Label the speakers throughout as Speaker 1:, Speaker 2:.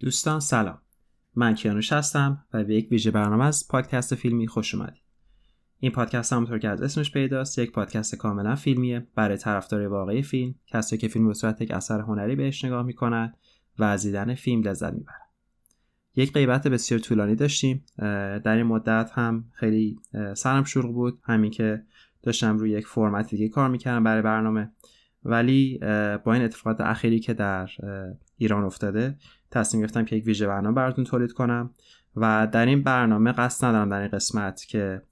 Speaker 1: دوستان سلام. من کیانوش هستم و به یک ویژه برنامه از پادکست فیلمی خوش اومدید. این پادکست همونطور که از اسمش پیداست یک پادکست کاملا فیلمیه. برای طرفدار واقعی فیلم کسایی که فیلم به صورت یک اثر هنری بهش نگاه می‌کنن و از دیدن فیلم لذت می‌برن. یک غیبت بسیار طولانی داشتیم. در این مدت هم خیلی سرم شروع بود. همین که داشتم روی یک فرمت دیگه کار می‌کردم برای برنامه. ولی با این اتفاقات اخیری که در ایران افتاده تصمیم گرفتم که یک ویژه برنامه براتون تولید کنم و در این برنامه قصد ندارم در این قسمت که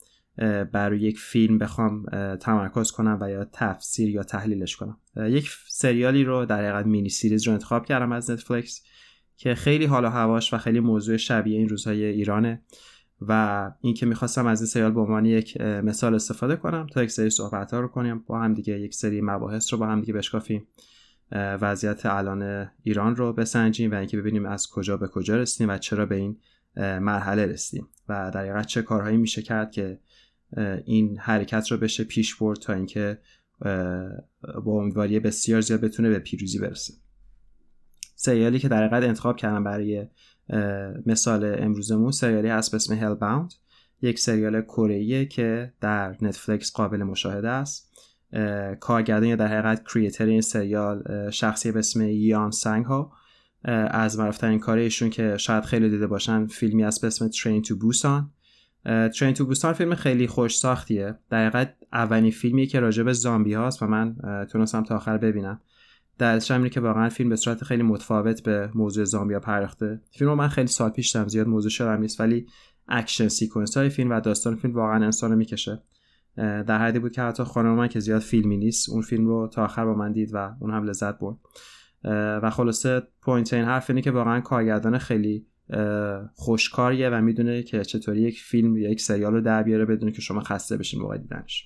Speaker 1: برای یک فیلم بخوام تمرکز کنم و یا تفسیر یا تحلیلش کنم. یک سریالی رو در حقیقت مینی سیریز رو انتخاب کردم از نتفلیکس که خیلی حال هواش و خیلی موضوع شبیه این روزهای ایرانه و اینکه می‌خواستم از این سریال به عنوان یک مثال استفاده کنم تا یک سری صحبت ها رو کنیم با هم دیگه یک سری مباحث رو با هم دیگه بشکافیم. وضعیت الان ایران رو بسنجیم و اینکه ببینیم از کجا به کجا رسیدیم و چرا به این مرحله رسیدیم و در حقیقت چه کارهایی میشه کرد که این حرکت رو بشه پیش برد تا اینکه با امیدواری بسیار زیاد بتونه به پیروزی برسه. سریالی که در حقیقت انتخاب کردم برای مثال امروزمون سریالی هست به اسم یک سریال کره که در نتفلیکس قابل مشاهده است. کارگردان یا در حقیقت creator این سریال شخصی به اسم یان سنگ هو. از معروفترین کار ایشون که شاید خیلی دیده باشن فیلمی است به اسم Train to Busan Train to Busan فیلم خیلی خوش ساختیه. در حقیقت اولین فیلمیه که راجع به زامبی هاست و من تونستم تا آخر ببینم. دلیلش اینه که واقعا فیلم به صورت خیلی متفاوت به موضوع زامبیا پرداخته. فیلم رو من خیلی سال پیش زیاد موضوعش یادم نیست ولی action sequence های فیلم و داستان فیلم واقعا انسان می‌کشه. در حدی بود که حتی خانم من که زیاد فیلمی نیست اون فیلم رو تا آخر با من دید و اون هم لذت برد. و خلاصه point این حرف اینه که واقعا کارگردان خیلی خوشکاریه و می‌دونه که چطوری یک فیلم یا یک سریال رو در بیاره بدونه که شما خسته بشین موقع دیدنش.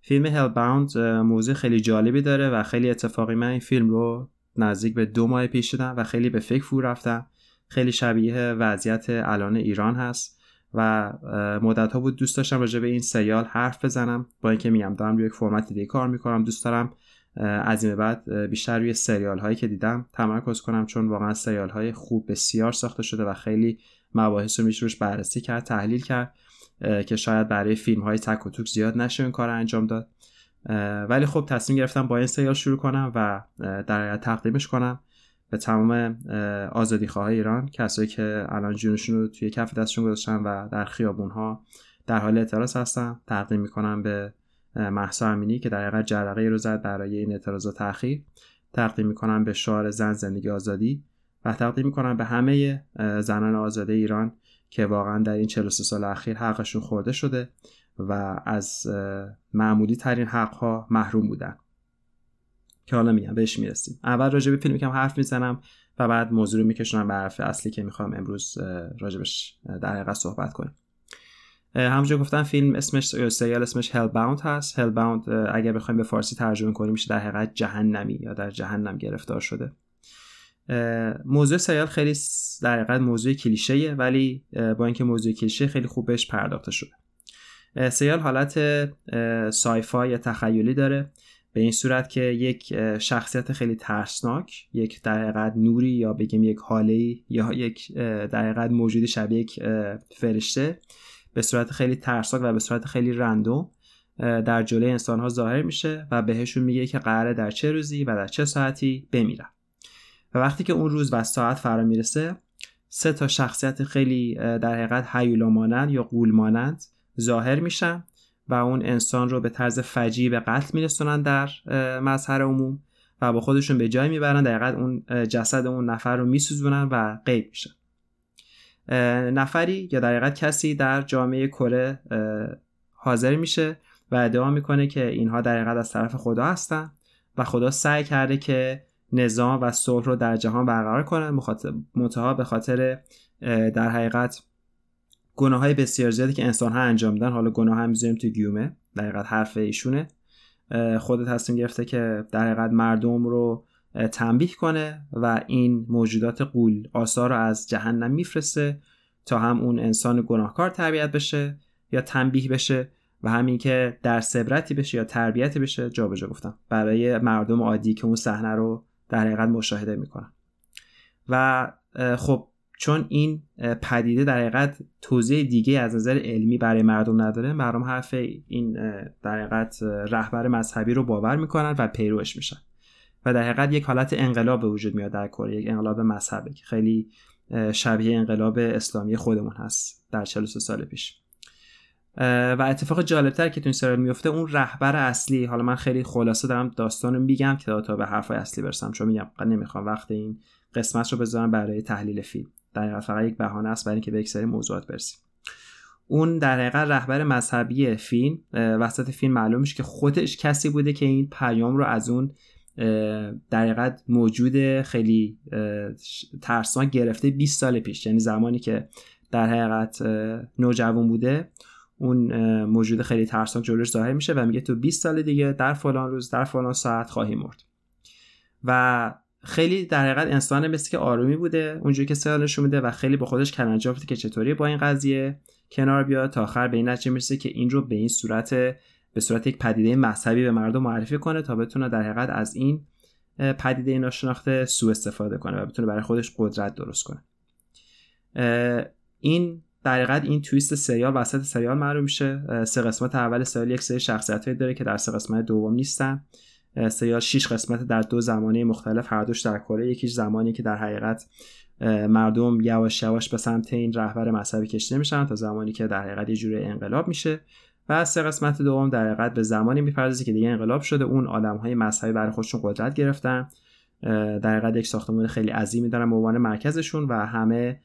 Speaker 1: فیلم Hellbound موضوع خیلی جالبی داره و خیلی اتفاقی من این فیلم رو نزدیک به دو ماه پیش دیدم و خیلی به فکر فرو رفتم. خیلی شبیه وضعیت الان ایران هست. و مدت ها بود دوست داشتم راجع به این سریال حرف بزنم. با اینکه میگم دارم روی یک فرمت دیگه کار می‌کنم دوست دارم از این بعد بیشتر روی سریال هایی که دیدم تمرکز کنم چون واقعا سریال های خوب بسیار ساخته شده و خیلی مباحث رو میشه روش بررسی کرد تحلیل کرد که شاید برای فیلم های تک و توک زیاد نشه این کار انجام داد. ولی خب تصمیم گرفتم با این سریال شروع کنم و در تقدیمش کنم. به تمام آزادی خواه ایران کسایی که الان جونشون رو توی کف دستشون گذاشتن و در خیابون ها در حال اعتراض هستن تقدیم می‌کنم به محسا امینی که در حقیقت جرقه رو زد برای این اعتراضات تاخیر تقدیم می‌کنم به شعار زن زندگی آزادی و تقدیم می‌کنم به همه زنان آزاده ایران که واقعا در این 43 سال اخیر حقشون خورده شده و از معمولی ترین حقها محروم بودن. که حالا میگم بهش می‌رسیم. اول راجع به فیلم کم حرف می‌زنم و بعد موضوع رو میکشونم به حرف اصلی که می‌خوام امروز راجبش در حقیقت صحبت کنیم. همونجور گفتم فیلم اسمش سریال اسمش هل باوند هست. هل باوند اگر بخوایم به فارسی ترجمه کنیم میشه در حقیقت جهنمی یا در جهنم گرفتار شده. موضوع سریال خیلی در حقیقت موضوع کلیشه ولی با اینکه موضوع کلیشه خیلی خوب بهش پرداخته شده. سریال حالت سایفای یا تخیلی داره. به این صورت که یک شخصیت خیلی ترسناک یک در حقیقت نوری یا بگیم یک حاله یا یک در حقیقت موجودی شبیه یک فرشته به صورت خیلی ترسناک و به صورت خیلی رندوم در جلوی انسان ها ظاهر میشه و بهشون میگه که قراره در چه روزی و در چه ساعتی بمیرن. و وقتی که اون روز و ساعت فرا می‌رسه سه تا شخصیت خیلی در حقیقت هیولا مانند یا قول مانند ظاهر میشن و اون انسان رو به طرز فجیع به قتل میرسونن در مظهر عموم و با خودشون به جای می‌برن. در حقیقت اون جسد اون نفر رو میسوزونن و غیب میشن. نفری یا در کسی در جامعه کره حاضر میشه و ادعا می‌کنه که اینها در از طرف خدا هستن و خدا سعی کرده که نظام و صلح رو در جهان برقرار کنه منتها به خاطر در حقیقت گناه های بسیار زیادی که انسان ها انجام میدن حالا گناه هم می‌ذاریم تو گیومه در حقیقت حرف ایشونه. خود تصمیم گرفته که در حقیقت مردم رو تنبیه کنه و این موجودات قول آثار رو از جهنم میفرسته تا هم اون انسان گناهکار تربیت بشه یا تنبیه بشه و همین که در عبرتی بشه یا تربیتی بشه جابجا جا گفتم. برای مردم عادی که اون صحنه رو در حقیقت مشاهده می‌کنن. و خب چون این پدیده در حقیقت توضیح دیگه از نظر علمی برای مردم نداره مردم حرف این در حقیقت رهبر مذهبی رو باور می‌کنن و پیروش میشن. و در حقیقت یک حالت انقلاب به وجود میاد در کره یک انقلاب مذهبی که خیلی شبیه انقلاب اسلامی خودمون هست در 43 سال پیش. و اتفاق جالبتر که تو این سریال میفته اون رهبر اصلی حالا من خیلی خلاصه دارم داستان میگم که تا به حرفای اصلی برسم چون میگم نمی‌خوام وقت این قسمت رو بذارم برای تحلیل فیلم. در فقط یک بهانه است برای اینکه به یک سری موضوعات برسیم. اون در حقیقت رهبر مذهبی فیلم وسط فیلم معلوم میشه که خودش کسی بوده که این پیام رو از اون در حقیقت موجود خیلی ترسناک گرفته 20 سال پیش. یعنی زمانی که در حقیقت نوجوان بوده اون موجود خیلی ترسناک جلوش ظاهر میشه و میگه تو 20 سال دیگه در فلان روز در فلان ساعت خواهی مرد. و خیلی در حقیقت انسان مثل که آرومی بوده اونجوری که سیالش میده و خیلی با خودش کلنجافته که چطوری با این قضیه کنار بیاد تا آخر به این نتیجه می‌رسه که این رو به این صورت به صورت یک پدیده مذهبی به مردم معرفی کنه تا بتونه در حقیقت از این پدیده ناشناخته سوء استفاده کنه و بتونه برای خودش قدرت درست کنه. این در حقیقت این تویست سریال وسط سریال معلوم میشه. سه قسمت اول سریال یک سری شخصیت داره که در سه قسمت دوم نیستن. سریال 6 قسمت در دو زمانه مختلف هر دوش در کره. یکیش زمانی که در حقیقت مردم یواش یواش به سمت این رهبر مذهبی کشیده میشن تا زمانی که در حقیقت یه جوری انقلاب میشه. و سه قسمت دوم در حقیقت به زمانی می‌پردازه که دیگه انقلاب شده. اون آدم های مذهبی برای خودشون قدرت گرفتن. در حقیقت یک ساختمان خیلی عظیمی دارن به عنوان مرکزشون و همه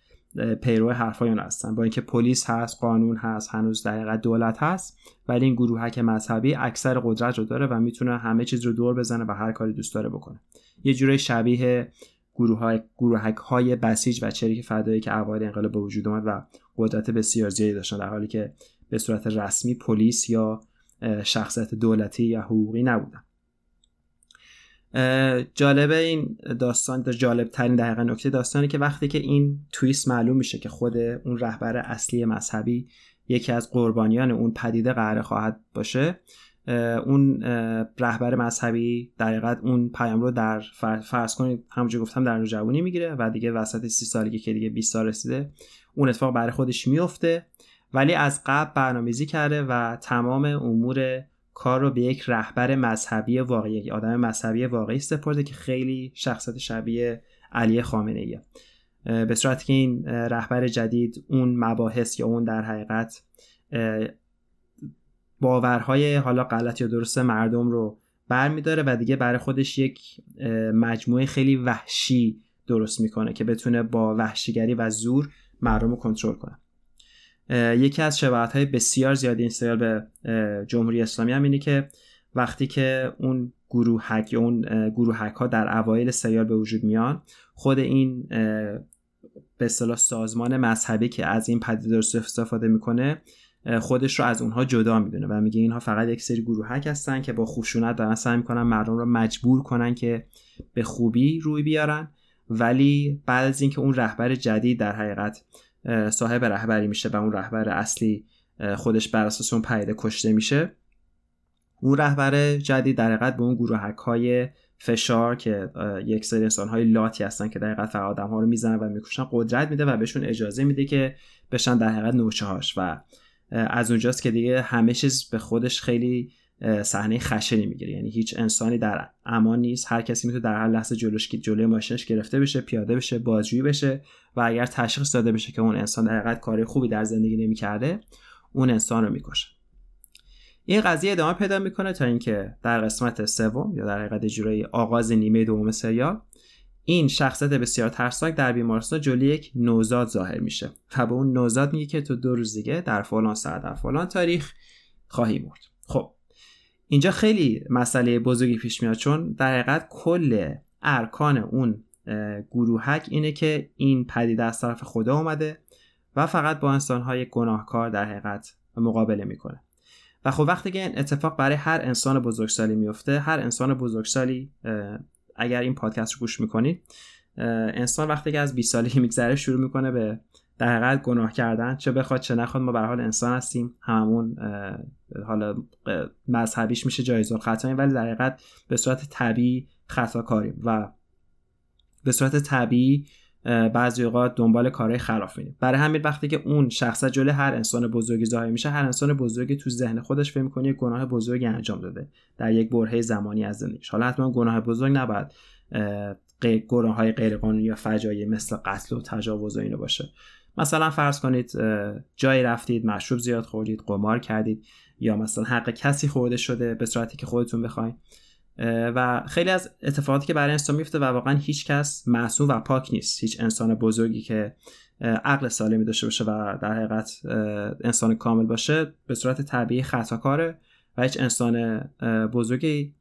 Speaker 1: پیرو حرفای هستن. با اینکه پلیس هست قانون هست هنوز در دولت هست ولی این گروهک مذهبی اکثر قدرت رو داره و می‌تونه همه چیز رو دور بزنه و هر کاری دوست داره بکنه. یه جوری شبیه گروه های گروهک های بسیج و چریک فدایی که اوایل انقلاب به وجود اومد و قدرت بسیار زیادی داشتن در حالی که به صورت رسمی پلیس یا شخصیت دولتی یا حقوقی نبودن. جالبه این داستان جالب ترین دقیقا نکته داستانی که وقتی که این تویست معلوم میشه که خود اون رهبر اصلی مذهبی یکی از قربانیان اون پدیده قرار خواهد باشه اون رهبر مذهبی در اون پیام رو در فرض کنید همونجور گفتم در نوجوانی می‌گیره و دیگه وسط سی سالگی که دیگه 20 سال رسیده اون اتفاق برای خودش میفته ولی از قبل برنامه‌ریزی کرده و تمام امور کار رو به یک رهبر مذهبی واقعی آدم مذهبی واقعی سپرده که خیلی شخصیت شبیه علی خامنه ایه به صورتی که این رهبر جدید اون مباحث یا اون در حقیقت باورهای حالا غلط یا درست مردم رو برمیداره و دیگه برای خودش یک مجموعه خیلی وحشی درست می‌کنه که بتونه با وحشیگری و زور مردم رو کنترل کنه. یکی از شباهت های بسیار زیادی این سریال به جمهوری اسلامی هم اینه که وقتی که اون گروه هک یا اون گروه هک ها در اوایل سریال به وجود میان خود این به اصطلاح سازمان مذهبی که از این پدیده استفاده می‌کنه خودش رو از اونها جدا می‌دونه و میگه اینها فقط یک سری هک هستن که با خشونت دارن سعی می‌کنن مردم رو مجبور کنن که به خوبی روی بیارن ولی بعد از اینکه اون رهبر جدید در حقیقت صاحب رهبری میشه و اون رهبر اصلی خودش بر اساس اون پیده کشته میشه. اون رهبر جدید در حقیقت به اون گروهک های فشار که یک سری انسان های لاتی هستن که در حقیقت آدم ها رو می‌زنن و می‌کشن قدرت میده و بهشون اجازه میده که بشن در حقیقت نوچه هاش و از اونجاست که دیگه همه چیز به خودش خیلی صحنه خشنی می‌گیره. یعنی هیچ انسانی در امان نیست. هر کسی می‌تونه در هر لحظه جلوش جلوی ماشینش گرفته بشه پیاده بشه بازجویی بشه و اگر تشخیص داده بشه که اون انسان در حقیقت کار خوبی در زندگی نمی‌کرده اون انسان رو می‌کشه. این قضیه ادامه پیدا می‌کنه تا اینکه در قسمت سوم یا در حقیقت جورایی آغاز نیمه دوم سریال این شخصیت بسیار ترسناک در بیمارستان جلوی یک نوزاد ظاهر میشه و به اون نوزاد میگه که تو دو روز دیگه در فلان ساعت در فلان تاریخ خواهی مرد. خب اینجا خیلی مسئله بزرگی پیش میاد چون در حقیقت کل ارکان اون گروهک اینه که این پدیده از طرف خدا اومده و فقط با انسانهای گناهکار در حقیقت مقابله می‌کنه. و خب وقتی که این اتفاق برای هر انسان بزرگسالی میفته هر انسان بزرگسالی اگر این پادکست رو گوش می‌کنید انسان وقتی که از 20 سالگی میگذره شروع می‌کنه به در حقیقت گناه کردن چه بخواد چه نخواد ما به حال انسان هستیم. هممون حالا مذهبیش میشه جایز خطاییم ولی در حقیقت به صورت طبیعی خطا کاریم و به صورت طبیعی بعضی اوقات دنبال کارهای خلاف میریم برای همین وقتی که اون شخص جلوی هر انسان بزرگی ظاهر میشه هر انسان بزرگی تو ذهن خودش فکر می‌کنه یک گناه بزرگی انجام داده در یک برهه زمانی از زندگیش. حالا حتما گناه بزرگ نباید گناه های غیرقانونی یا فجایع مثل قتل و تجاوز و اینو باشه. مثلا فرض کنید جایی رفتید مشروب زیاد خوردید قمار کردید یا مثلا حق کسی خورده شده به صورتی که خودتون بخواید و خیلی از اتفاقاتی که برای انسان میفته و واقعا هیچ کس معصوم و پاک نیست. هیچ انسان بزرگی که عقل سالمی داشته باشه و در حقیقت انسان کامل باشه به صورت طبیعی خطاکاره و هیچ انسان بزرگی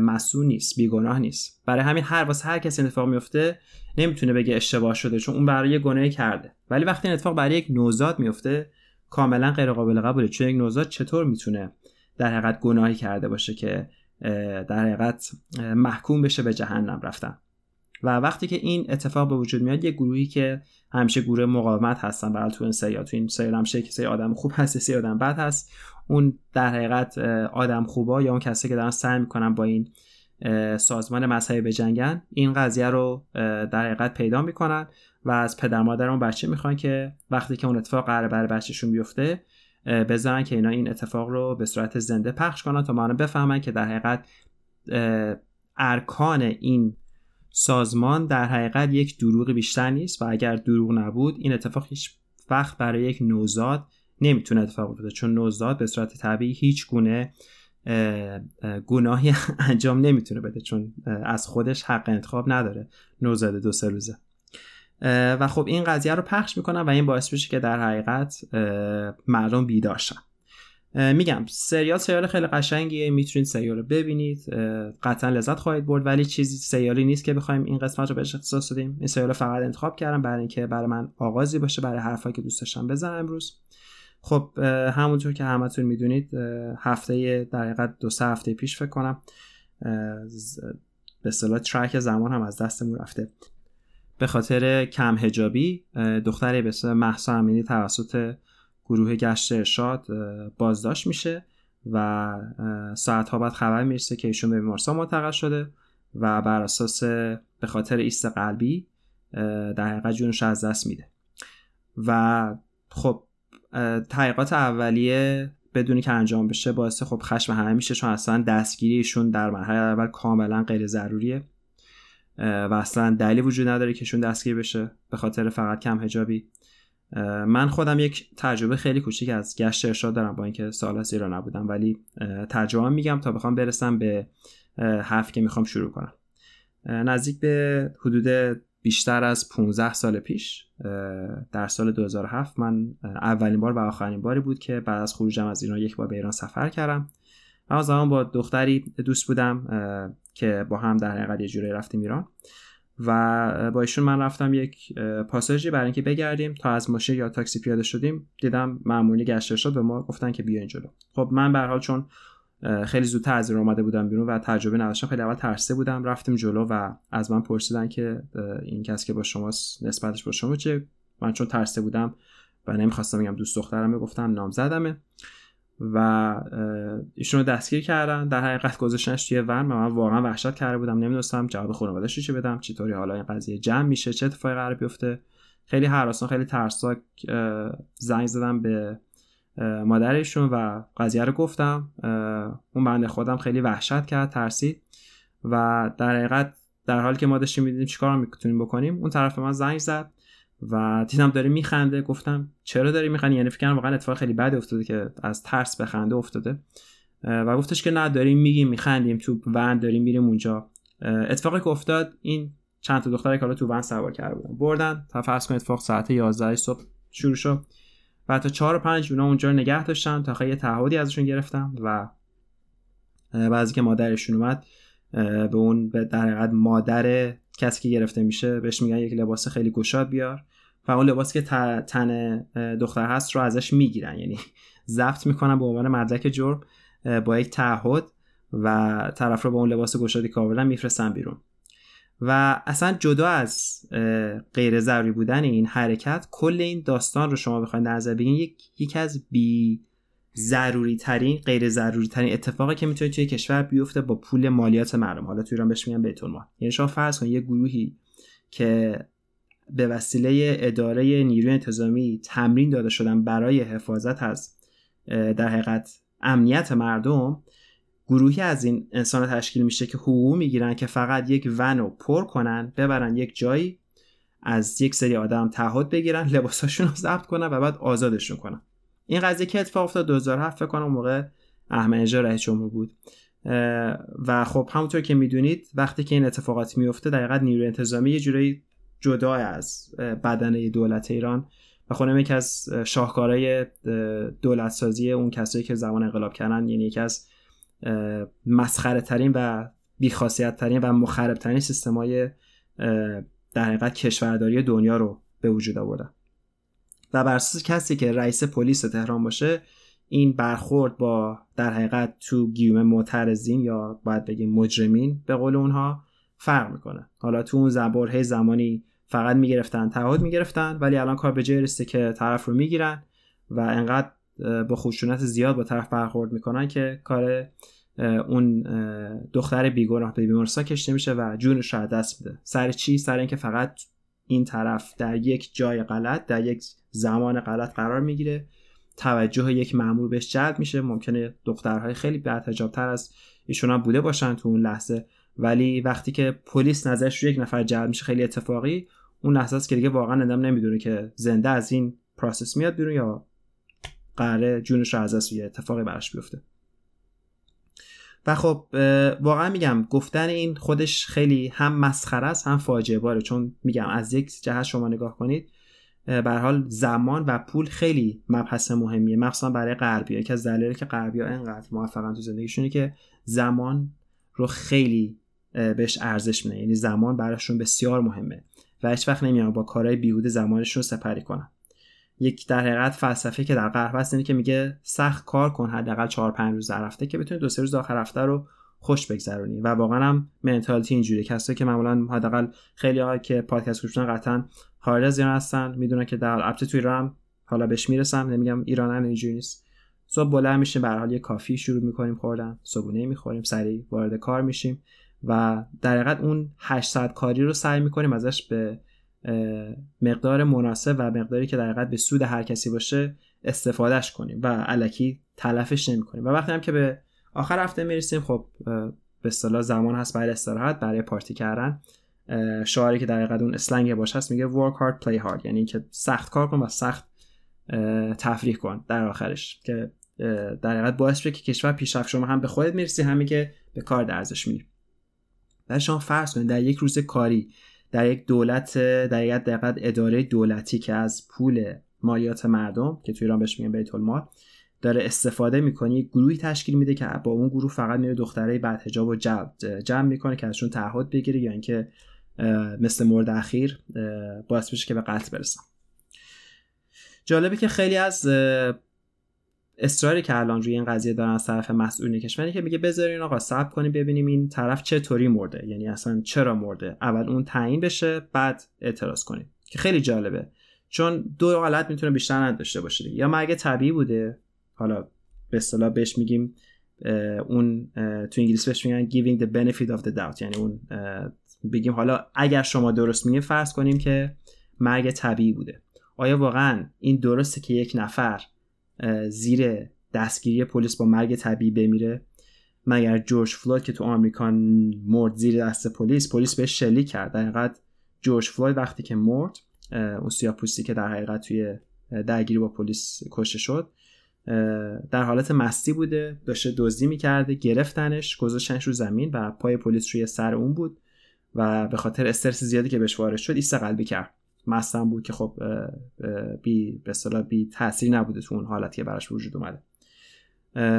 Speaker 1: مسئول نیست بیگناه نیست. برای همین هر واسه هر کسی اتفاق میفته نمی‌تونه بگه اشتباه شده چون اون برای گناهی کرده. ولی وقتی این اتفاق برای یک نوزاد میفته کاملا غیر قابل قبوله. چون یک نوزاد چطور می‌تونه در حقیقت گناهی کرده باشه که در حقیقت محکوم بشه به جهنم رفتن. و وقتی که این اتفاق به وجود میاد یه گروهی که همیشه گروه مقاومت هستن برای تو این تو این سریال هم که آدم خوب هست سری آدم بد هست. اون در حقیقت آدم خوبا یا اون کسی که دارن سعی می‌کنن با این سازمان مذهبی بجنگن این قضیه رو در حقیقت پیدا می‌کنن و از پدر مادر اون بچه می‌خوان که وقتی که اون اتفاق قرار بر بچهشون بیفته بذارن که اینا این اتفاق رو به صورت زنده پخش کنن تا معنی بفهمن که در حقیقت ارکان این سازمان در حقیقت یک دروغ بیشتر نیست و اگر دروغ نبود این اتفاق هیچ وقت برای یک نوزاد نمی‌تونه اتفاق بیفته. چون نوزاد به صورت طبیعی هیچ گونه گناهی انجام نمی‌تونه بده چون از خودش حق انتخاب نداره. نوزاد دو سه روزه. و خب این قضیه رو پخش می‌کنن و این باعث میشه که در حقیقت مردم بیدار شن. میگم سریال سریال خیلی قشنگیه. می‌تونید سریال رو ببینید. قطعا لذت خواهید برد. ولی چیزی سریالی نیست که بخوایم این قسمت رو بهش اختصاص بدیم. این سریال فقط انتخاب کردم برای اینکه برای من آغازی باشه برای حرفایی که دوست داشتم بزنم امروز. خب همونطور که همتون می‌دونید هفته در دو سه هفته پیش فکر کنم به اصطلاح ترک زمان هم از دستمون رفته. به خاطر کم هجابی دختری به اسم محسا امینی توسط گروه گشت ارشاد بازداشت میشه و ساعت ها بعد خبر می‌رسه که ایشون به بیمارستان منتقل شده و بر اساس به خاطر ایست قلبی در حقیقت جونش از دست میده. و خب تحقیقات اولیه بدونی که انجام بشه باعث خب خشم همه میشه چون اصلا دستگیریشون در مرحله اول کاملا غیر ضروریه و اصلا دلیلی وجود نداره که شون دستگیر بشه به خاطر فقط کم هجابی من خودم یک تجربه خیلی کوچیک از گشت ارشاد دارم با اینکه سال از ایران نبودم ولی تجربه میگم تا بخوام برسم به حرفی که می‌خوام شروع کنم. نزدیک به حدود بیشتر از 15 سال پیش در سال 2007 من اولین بار و آخرین باری بود که بعد از خروجم از ایران یک بار به ایران سفر کردم. اما زمان با دختری دوست بودم که با هم در حقیقت یه جوری رفتیم ایران. و با ایشون من رفتم یک پاساژی برای اینکه بگردیم تا از ماشین یا تاکسی پیاده شدیم. دیدم معمولی گشت شد به ما گفتن که بیاین جلو خب من به حال چون خیلی زودتر از اومده بودم بیرون و تجربه نداشتم. خیلی اول ترسیده بودم رفتیم جلو و از من پرسیدن که این کس که با شماست نسبتش با شما چه من چون ترسیده بودم و نمی‌خواستم بگم دوست دخترمه گفتم نام زدمه. و ایشون رو دستگیر کردن. در حقیقت گذاشتنش توی ون و من واقعا وحشت کرده بودم. نمی‌دونستم جواب خانواده‌اش چی بدم چطوری حالا این قضیه جمع میشه چه اتفاقی قرار بیفته. خیلی هراسان خیلی ترسناک زنگ زدم به مادرشون و قضیه رو گفتم. اون بنده خودم خیلی وحشت کرد ترسید. و در حقیقت در حالی که ما داشتیم می‌دیدیم چیکار می‌تونیم بکنیم اون طرف من زنگ زد و دیدم داره میخنده. گفتم چرا داری میخندی؟ یعنی فکر واقعا اتفاق خیلی بدی افتاده که از ترس به خنده افتاده. و گفتش که نه داریم میگیم میخندیم تو ون داریم میریم اونجا. اتفاقی که افتاد این چند تا دختری که حالا تو ون سوار کرده بودن بردن. تا فرض کن اتفاق ساعت 11 صبح شروع شد. و تا 4 و 5 اونا اونجا نگه داشتن تا خیلی تعهدی ازشون گرفتم و بعضی که مادرشون اومد به اون به در حقیقت مادر کسی که گرفته میشه بهش میگن یک لباس خیلی گشاد بیار و اون لباسی که تن دختر هست رو ازش می‌گیرن. یعنی ضبط می‌کنن به عنوان مدرک جرم با یک تعهد و طرف رو با اون لباس گشادی کاملا میفرستن بیرون. و اصلا جدا از غیر ضروری بودن این حرکت کل این داستان رو شما بخواید نظر بگین یک یکی از بی ضروری ترین غیر ضروری ترین اتفاقی که می‌تونه توی کشور بیفته با پول مالیات مردم. حالا تو ایران بهش میگن بیت المال. یعنی شما فرض کنید یه گروهی که به وسیله اداره نیروی انتظامی تمرین داده شدن برای حفاظت از در حقیقت امنیت مردم گروهی از این انسان تشکیل میشه که حقوق می‌گیرن که فقط یک ون رو پر کنن ببرن یک جایی از یک سری آدم تعهد بگیرن لباساشون رو ضبط کنن و بعد آزادشون کنن. این قضیه که اتفاق افتاد 2007 فکر کنم موقع احمد نژاد رئیس جمهور بود. و خب همونطور که می‌دونید وقتی که این اتفاقات میفته دقیقا نیروی انتظامی یه جورایی جدا از بدنه دولت ایران. و خونم یکی از شاهکارهای دولت سازی اون کسایی که زمان انقلاب کردن یعنی یکی از مسخره ترین و بیخاصیت ترین و مخرب ترین سیستم های در حقیقت کشورداری دنیا رو به وجود آوردن. و بر اساس کسی که رئیس پلیس تهران باشه این برخورد با در حقیقت تو گیوم معترضین یا باید بگیم مجرمین به قول اونها فرق می‌کنه. حالا تو اون زبرهای زمانی فقط می‌گرفتن تعهد می‌گرفتن ولی الان کار به جای رسیده که طرف رو می‌گیرن و انقدر با خشونت زیاد با طرف برخورد می‌کنن که کار اون دختر بیگناه به بیمارستان کشته میشه و جونش رو دست میده. سر چی؟ سر اینکه فقط این طرف در یک جای غلط در یک زمان غلط قرار می‌گیره. توجه یک مامور بهش جلب میشه. ممکنه دخترهای خیلی تر از ایشون هم بوده باشن تو اون لحظه. ولی وقتی که پلیس نظرش رو یک نفر جلب میشه خیلی اتفاقی اون لحظه است که دیگه واقعا آدم نمی‌دونه که زنده از این process میاد بیرون یا قراره جونش رو از دست یه اتفاقی براش بیفته. و خب واقعا میگم گفتن این خودش خیلی هم مسخره است هم فاجعه باره. چون میگم از یک جهت شما نگاه کنید به حال زمان و پول خیلی مبحث مهمیه. مخصوصا برای غربی که از دلایلی که غربی ها اینقدر موفقن تو زندگیشونه که زمان رو خیلی بهش ارزش میدن. یعنی زمان براشون بسیار مهمه. و هیچ وقت نمیان با کارهای بیهوده زمانشون رو سپری کنن. یک در حقیقت فلسفه که در غرب هست اینه که میگه سخت کار کن حداقل 4 5 روز در هفته که بتونی دو سه روز آخر هفته رو خوش بگذرونی. و واقعا هم منتالیتی اینجوری کسایی که معمولا حداقل خیلی ها که پادکست گوش قطعا خارج از ایران هستن می‌دونن که در البته تو ایران حالا بهش می‌رسم نمیگم ایران اینجوری نیست. صبح بلند میشیم به حال یه کافی شروع می‌کنیم خوردن صبحونه می‌خوریم سریع وارد کار میشیم و در حقیقت اون 8 ساعت کاری رو سعی می‌کنیم ازش به مقدار مناسب و مقداری که در حقیقت به سود هر کسی باشه استفادهش کنیم و علکی تلفش نمی کنیم و وقتی هم که به آخر هفته می‌رسیم خب به اصطلاح زمان هست برای استراحت برای پارتی کردن. شعاری که در حقیقت اون اسلنگ باش هست میگه work hard play hard. یعنی که سخت کار کن و سخت تفریح کن در آخرش. که در حقیقت باعث که کشور پیشرفت شما هم به خودت می‌رسی همین که به کار درزش میری. در شما فرض کنید در یک روز کاری در یک دولت در یک اداره دولتی که از پول مالیات مردم که تو ایران بهش میگن بیت المال داره استفاده می‌کنه یک گروهی تشکیل میده که با اون گروه فقط میره دختره بعد حجاب و جمع, جمع می‌کنه که ازشون تعهد بگیره یا اینکه مثل مورد اخیر باعث بشه که به قتل برسن. جالبه که خیلی از اصراری که الان روی این قضیه دارن از طرف مسئولین کشوری که میگه بذارین آقا صبر کنیم ببینیم این طرف چطوری مرده. یعنی اصلا چرا مرده؟ اول اون تعیین بشه بعد اعتراض کنیم. که خیلی جالبه. چون دو حالت می‌تونه بیشتر نداشته باشه یا مرگ طبیعی بوده. حالا به اصطلاح بهش میگیم اون تو انگلیسی بهش میگن giving the benefit of the doubt. یعنی اون بگیم حالا اگر شما درست میگیم فرض کنیم که مرگ طبیعی بوده. آیا واقعا این درسته که یک نفر زیر دستگیری پلیس با مرگ طبیعی بمیره. مگر جورج فلوید که تو آمریکا مرد زیر دست پلیس پلیس بهش شلیک کرد. در حقیقت جورج فلوید وقتی که مرد اون سیاپوستی که در حقیقت توی درگیری با پلیس کشته شد در حالت مستی بوده. داشته دزدی می‌کرده گرفتنش گذاشتنش رو زمین و پای پلیس روی سر اون بود و به خاطر استرس زیادی که بهش وارد شد ایست قلبی کرد. مستم بود که خب بی به اصطلاح بی تاثیر نبوده تو اون حالتی که براش وجود اومده.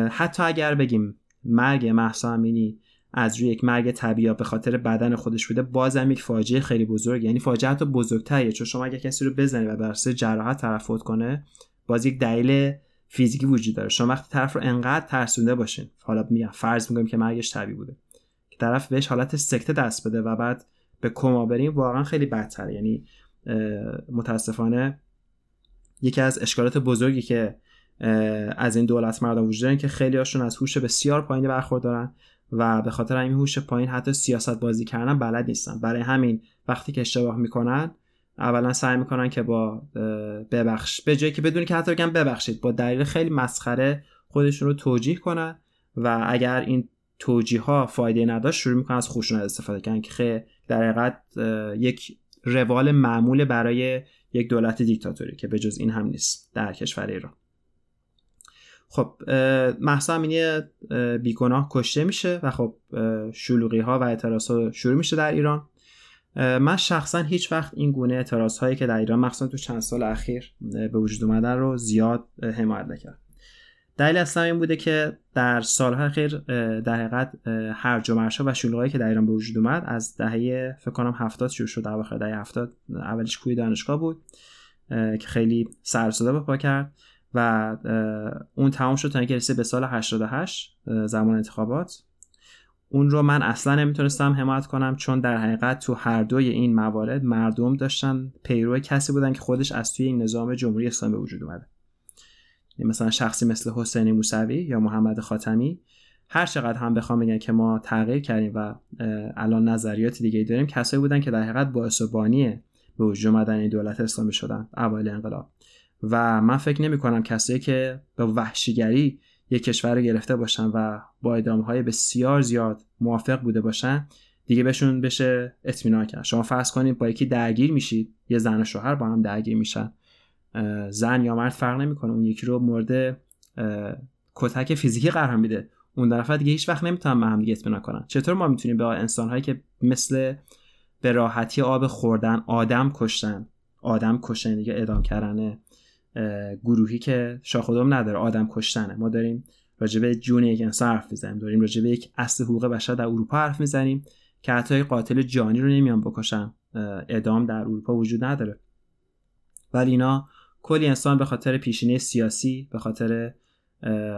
Speaker 1: حتی اگر بگیم مرگ محسا امینی از روی یک مرگ طبیعی به خاطر بدن خودش بوده بازم یک فاجعه خیلی بزرگ. یعنی فاجعه حتی بزرگتریه چون شما اگر کسی رو بزنی و بر جراحت طرف کنه باز یک دلیل فیزیکی وجود داره. شما وقتی طرف رو انقدر ترسونده باشین حالا میگم فرض می‌کنیم که مرگش طبیعی بوده که طرف بهش حالت سکته دست بده و بعد به کما بریم واقعا خیلی بدتره. یعنی متاسفانه یکی از اشکالات بزرگی که از این دولت مردم وجود دارن که خیلی هاشون از هوش بسیار پایینی برخوردارن و به خاطر همین هوش پایین حتی سیاست بازی کردن بلد نیستن. برای همین وقتی که اشتباه می‌کنن اولا سعی می‌کنن که با ببخش به جایی که بدونی که حتی بگن ببخشید با دلیل خیلی مسخره خودشون رو توجیه کنن و اگر این توجیه ها فایده نداشت شروع می‌کنن از خشونت استفاده کردن که خیلی در حقیقت یک روال معمول برای یک دولت دیکتاتوری که به جز این هم نیست در کشور ایران. خب محسا امینی بیگناه کشته میشه و خب شلوغی ها و اعتراض ها شروع میشه در ایران. من شخصا هیچ وقت این گونه اعتراض هایی که در ایران مخصوصا تو چند سال اخیر به وجود اومدن رو زیاد حمایت نکرد دلیل اصلا این بوده که در سالهای اخیر در حقیقت هرج و و شلوغی که در ایران به وجود اومد از دهه فکر کنم 70 شروع شد واقع دهه 70 اولش کوی دانشگاه بود که خیلی سر به پا کرد و اون تمام شد تا اینکه رسید به سال 88 زمان انتخابات. اون رو من اصلا نمی‌تونستم حمایت کنم چون در حقیقت تو هر دوی این موارد مردم داشتن پیرو کسی بودن که خودش از توی این نظام جمهوری اسلامی به وجود اومده. مثلا شخصی مثل حسینی موسوی یا محمد خاتمی هر چقدر هم بخوام بگن که ما تغییر کردیم و الان نظریات دیگه داریم کسایی بودن که در حقیقت باعث و به وجود دولت اسلامی شدن اوایل انقلاب. و من فکر نمی کنم کسایی که به وحشیگری یک کشور رو گرفته باشن و با ادامه های بسیار زیاد موافق بوده باشن دیگه بهشون بشه اطمینان کرد. شما فرض کنید با یکی درگیر میشید یه زن و شوهر با هم درگیر میشن. زن یا مرد فرق نمی‌کنه. اون یکی رو مورد کتک فیزیکی قرار میده. اون طرف دیگه هیچ وقت نمی‌تونن به هم دیگه اطمینان کنن. چطور ما می‌تونیم به انسان هایی که مثل به راحتی آب خوردن آدم کشتن؟ آدم کشتن دیگه اعدام کردن گروهی که شاخدام نداره آدم کشتنه. ما داریم راجع به جون یک انسان حرف می‌زنیم. داریم راجع به یک اصل حقوق بشر در اروپا حرف می‌زنیم که حتی قاتل جانی رو نمیان بکشن. اعدام در اروپا وجود نداره. ولی اینا کلی انسان به خاطر پیشینه سیاسی به خاطر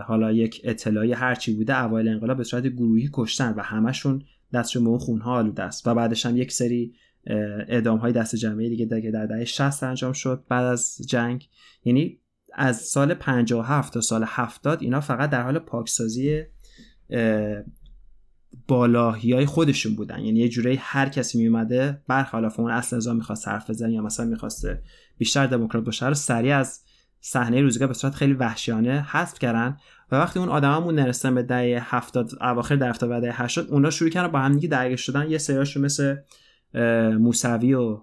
Speaker 1: حالا یک اطلاعی هرچی بوده اوایل انقلاب به صورت گروهی کشتن و همشون دستشون به اون خونها آلوده است. و بعدش هم یک سری اعدام های دست جمعی دیگه دیگه در دهه 60 انجام شد بعد از جنگ. یعنی از سال 57 تا سال 70 اینا فقط در حال پاکسازی بالاهی های خودشون بودن. یعنی یه جوری هر کسی میومده برخلاف اون اصل نظام می‌خواست حرف بزنه یا مثلا می‌خواسته بیشتر دموکرات باشه. رو سریع از صحنه روزگار به صورت خیلی وحشیانه حذف کردن و وقتی اون آدمامون نرسن به دهه 70 اواخر در و دهه 80 اونا شروع کردن با هم دیگه درگیر شدن. یه سریاشون مثل موسوی و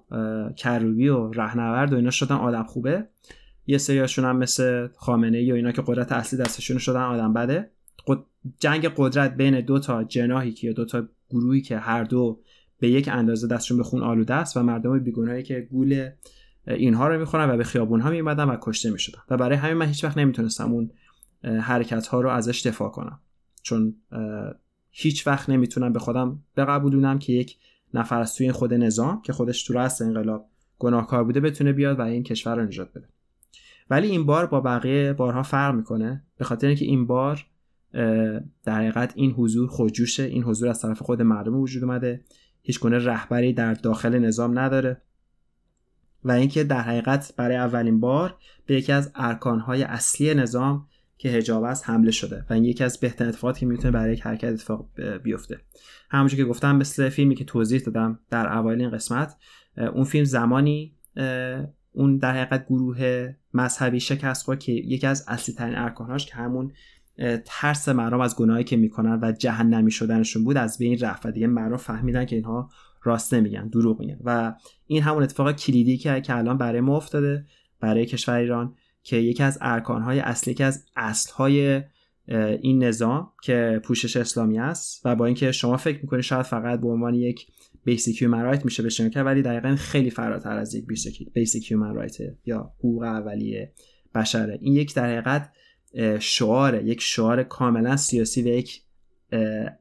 Speaker 1: کروبی و رهنورد و اینا شدن آدم خوبه. یه سریاشون هم مثل خامنه ای و اینا که قدرت اصلی دستشون شدن آدم بده. جنگ قدرت بین دو تا جناحی که دو تا گروهی که هر دو به یک اندازه دستشون به خون آلوده است و مردم بیگناهی که گول اینها رو می‌خورن و به خیابون ها میمدن و کشته می‌شدن و برای همین من هیچ وقت نمی‌تونستم اون حرکت ها رو ازش دفاع کنم. چون هیچ وقت نمی‌تونم به خودم بقبولونم که یک نفر از توی خود نظام که خودش تو راست انقلاب گناهکار بوده بتونه بیاد و این کشور رو نجات بده. ولی این بار با بقیه بارها فرق می‌کنه. به خاطر اینکه این بار در حقیقت این حضور خودجوشه. این حضور از طرف خود مردم وجود اومده. هیچ گونه رهبری در داخل نظام نداره. و اینکه در حقیقت برای اولین بار به یکی از ارکانهای اصلی نظام که هجاب است حمله شده و این یکی از بهترین اتفاقاتی که می‌تونه برای یک حرکت اتفاق بیفته. همونجور که گفتم مثل فیلمی که توضیح دادم در اوایل این قسمت اون فیلم زمانی اون در حقیقت گروه مذهبی شکست خورد که یکی از اصلی ترین ارکانهاش که همون ترس مردم از گناهی که می‌کنن و جهنمی شدنشون بود از بین رفت و دیگه مردم فهمیدن که اینها راست نمیگن دروغ میگن. و این همون اتفاق کلیدی که که الان برای ما افتاده برای کشور ایران که یکی از ارکانهای اصلی که از اصلهای این نظام که پوشش اسلامی است و با اینکه شما فکر می‌کنید شاید فقط به عنوان یک basic human right میشه بشن کرد ولی دقیقا خیلی فراتر از یک basic human right یا حقوق اولیه بشره. این یک در حقیقت شعار یک شعار کاملا سیاسی و یک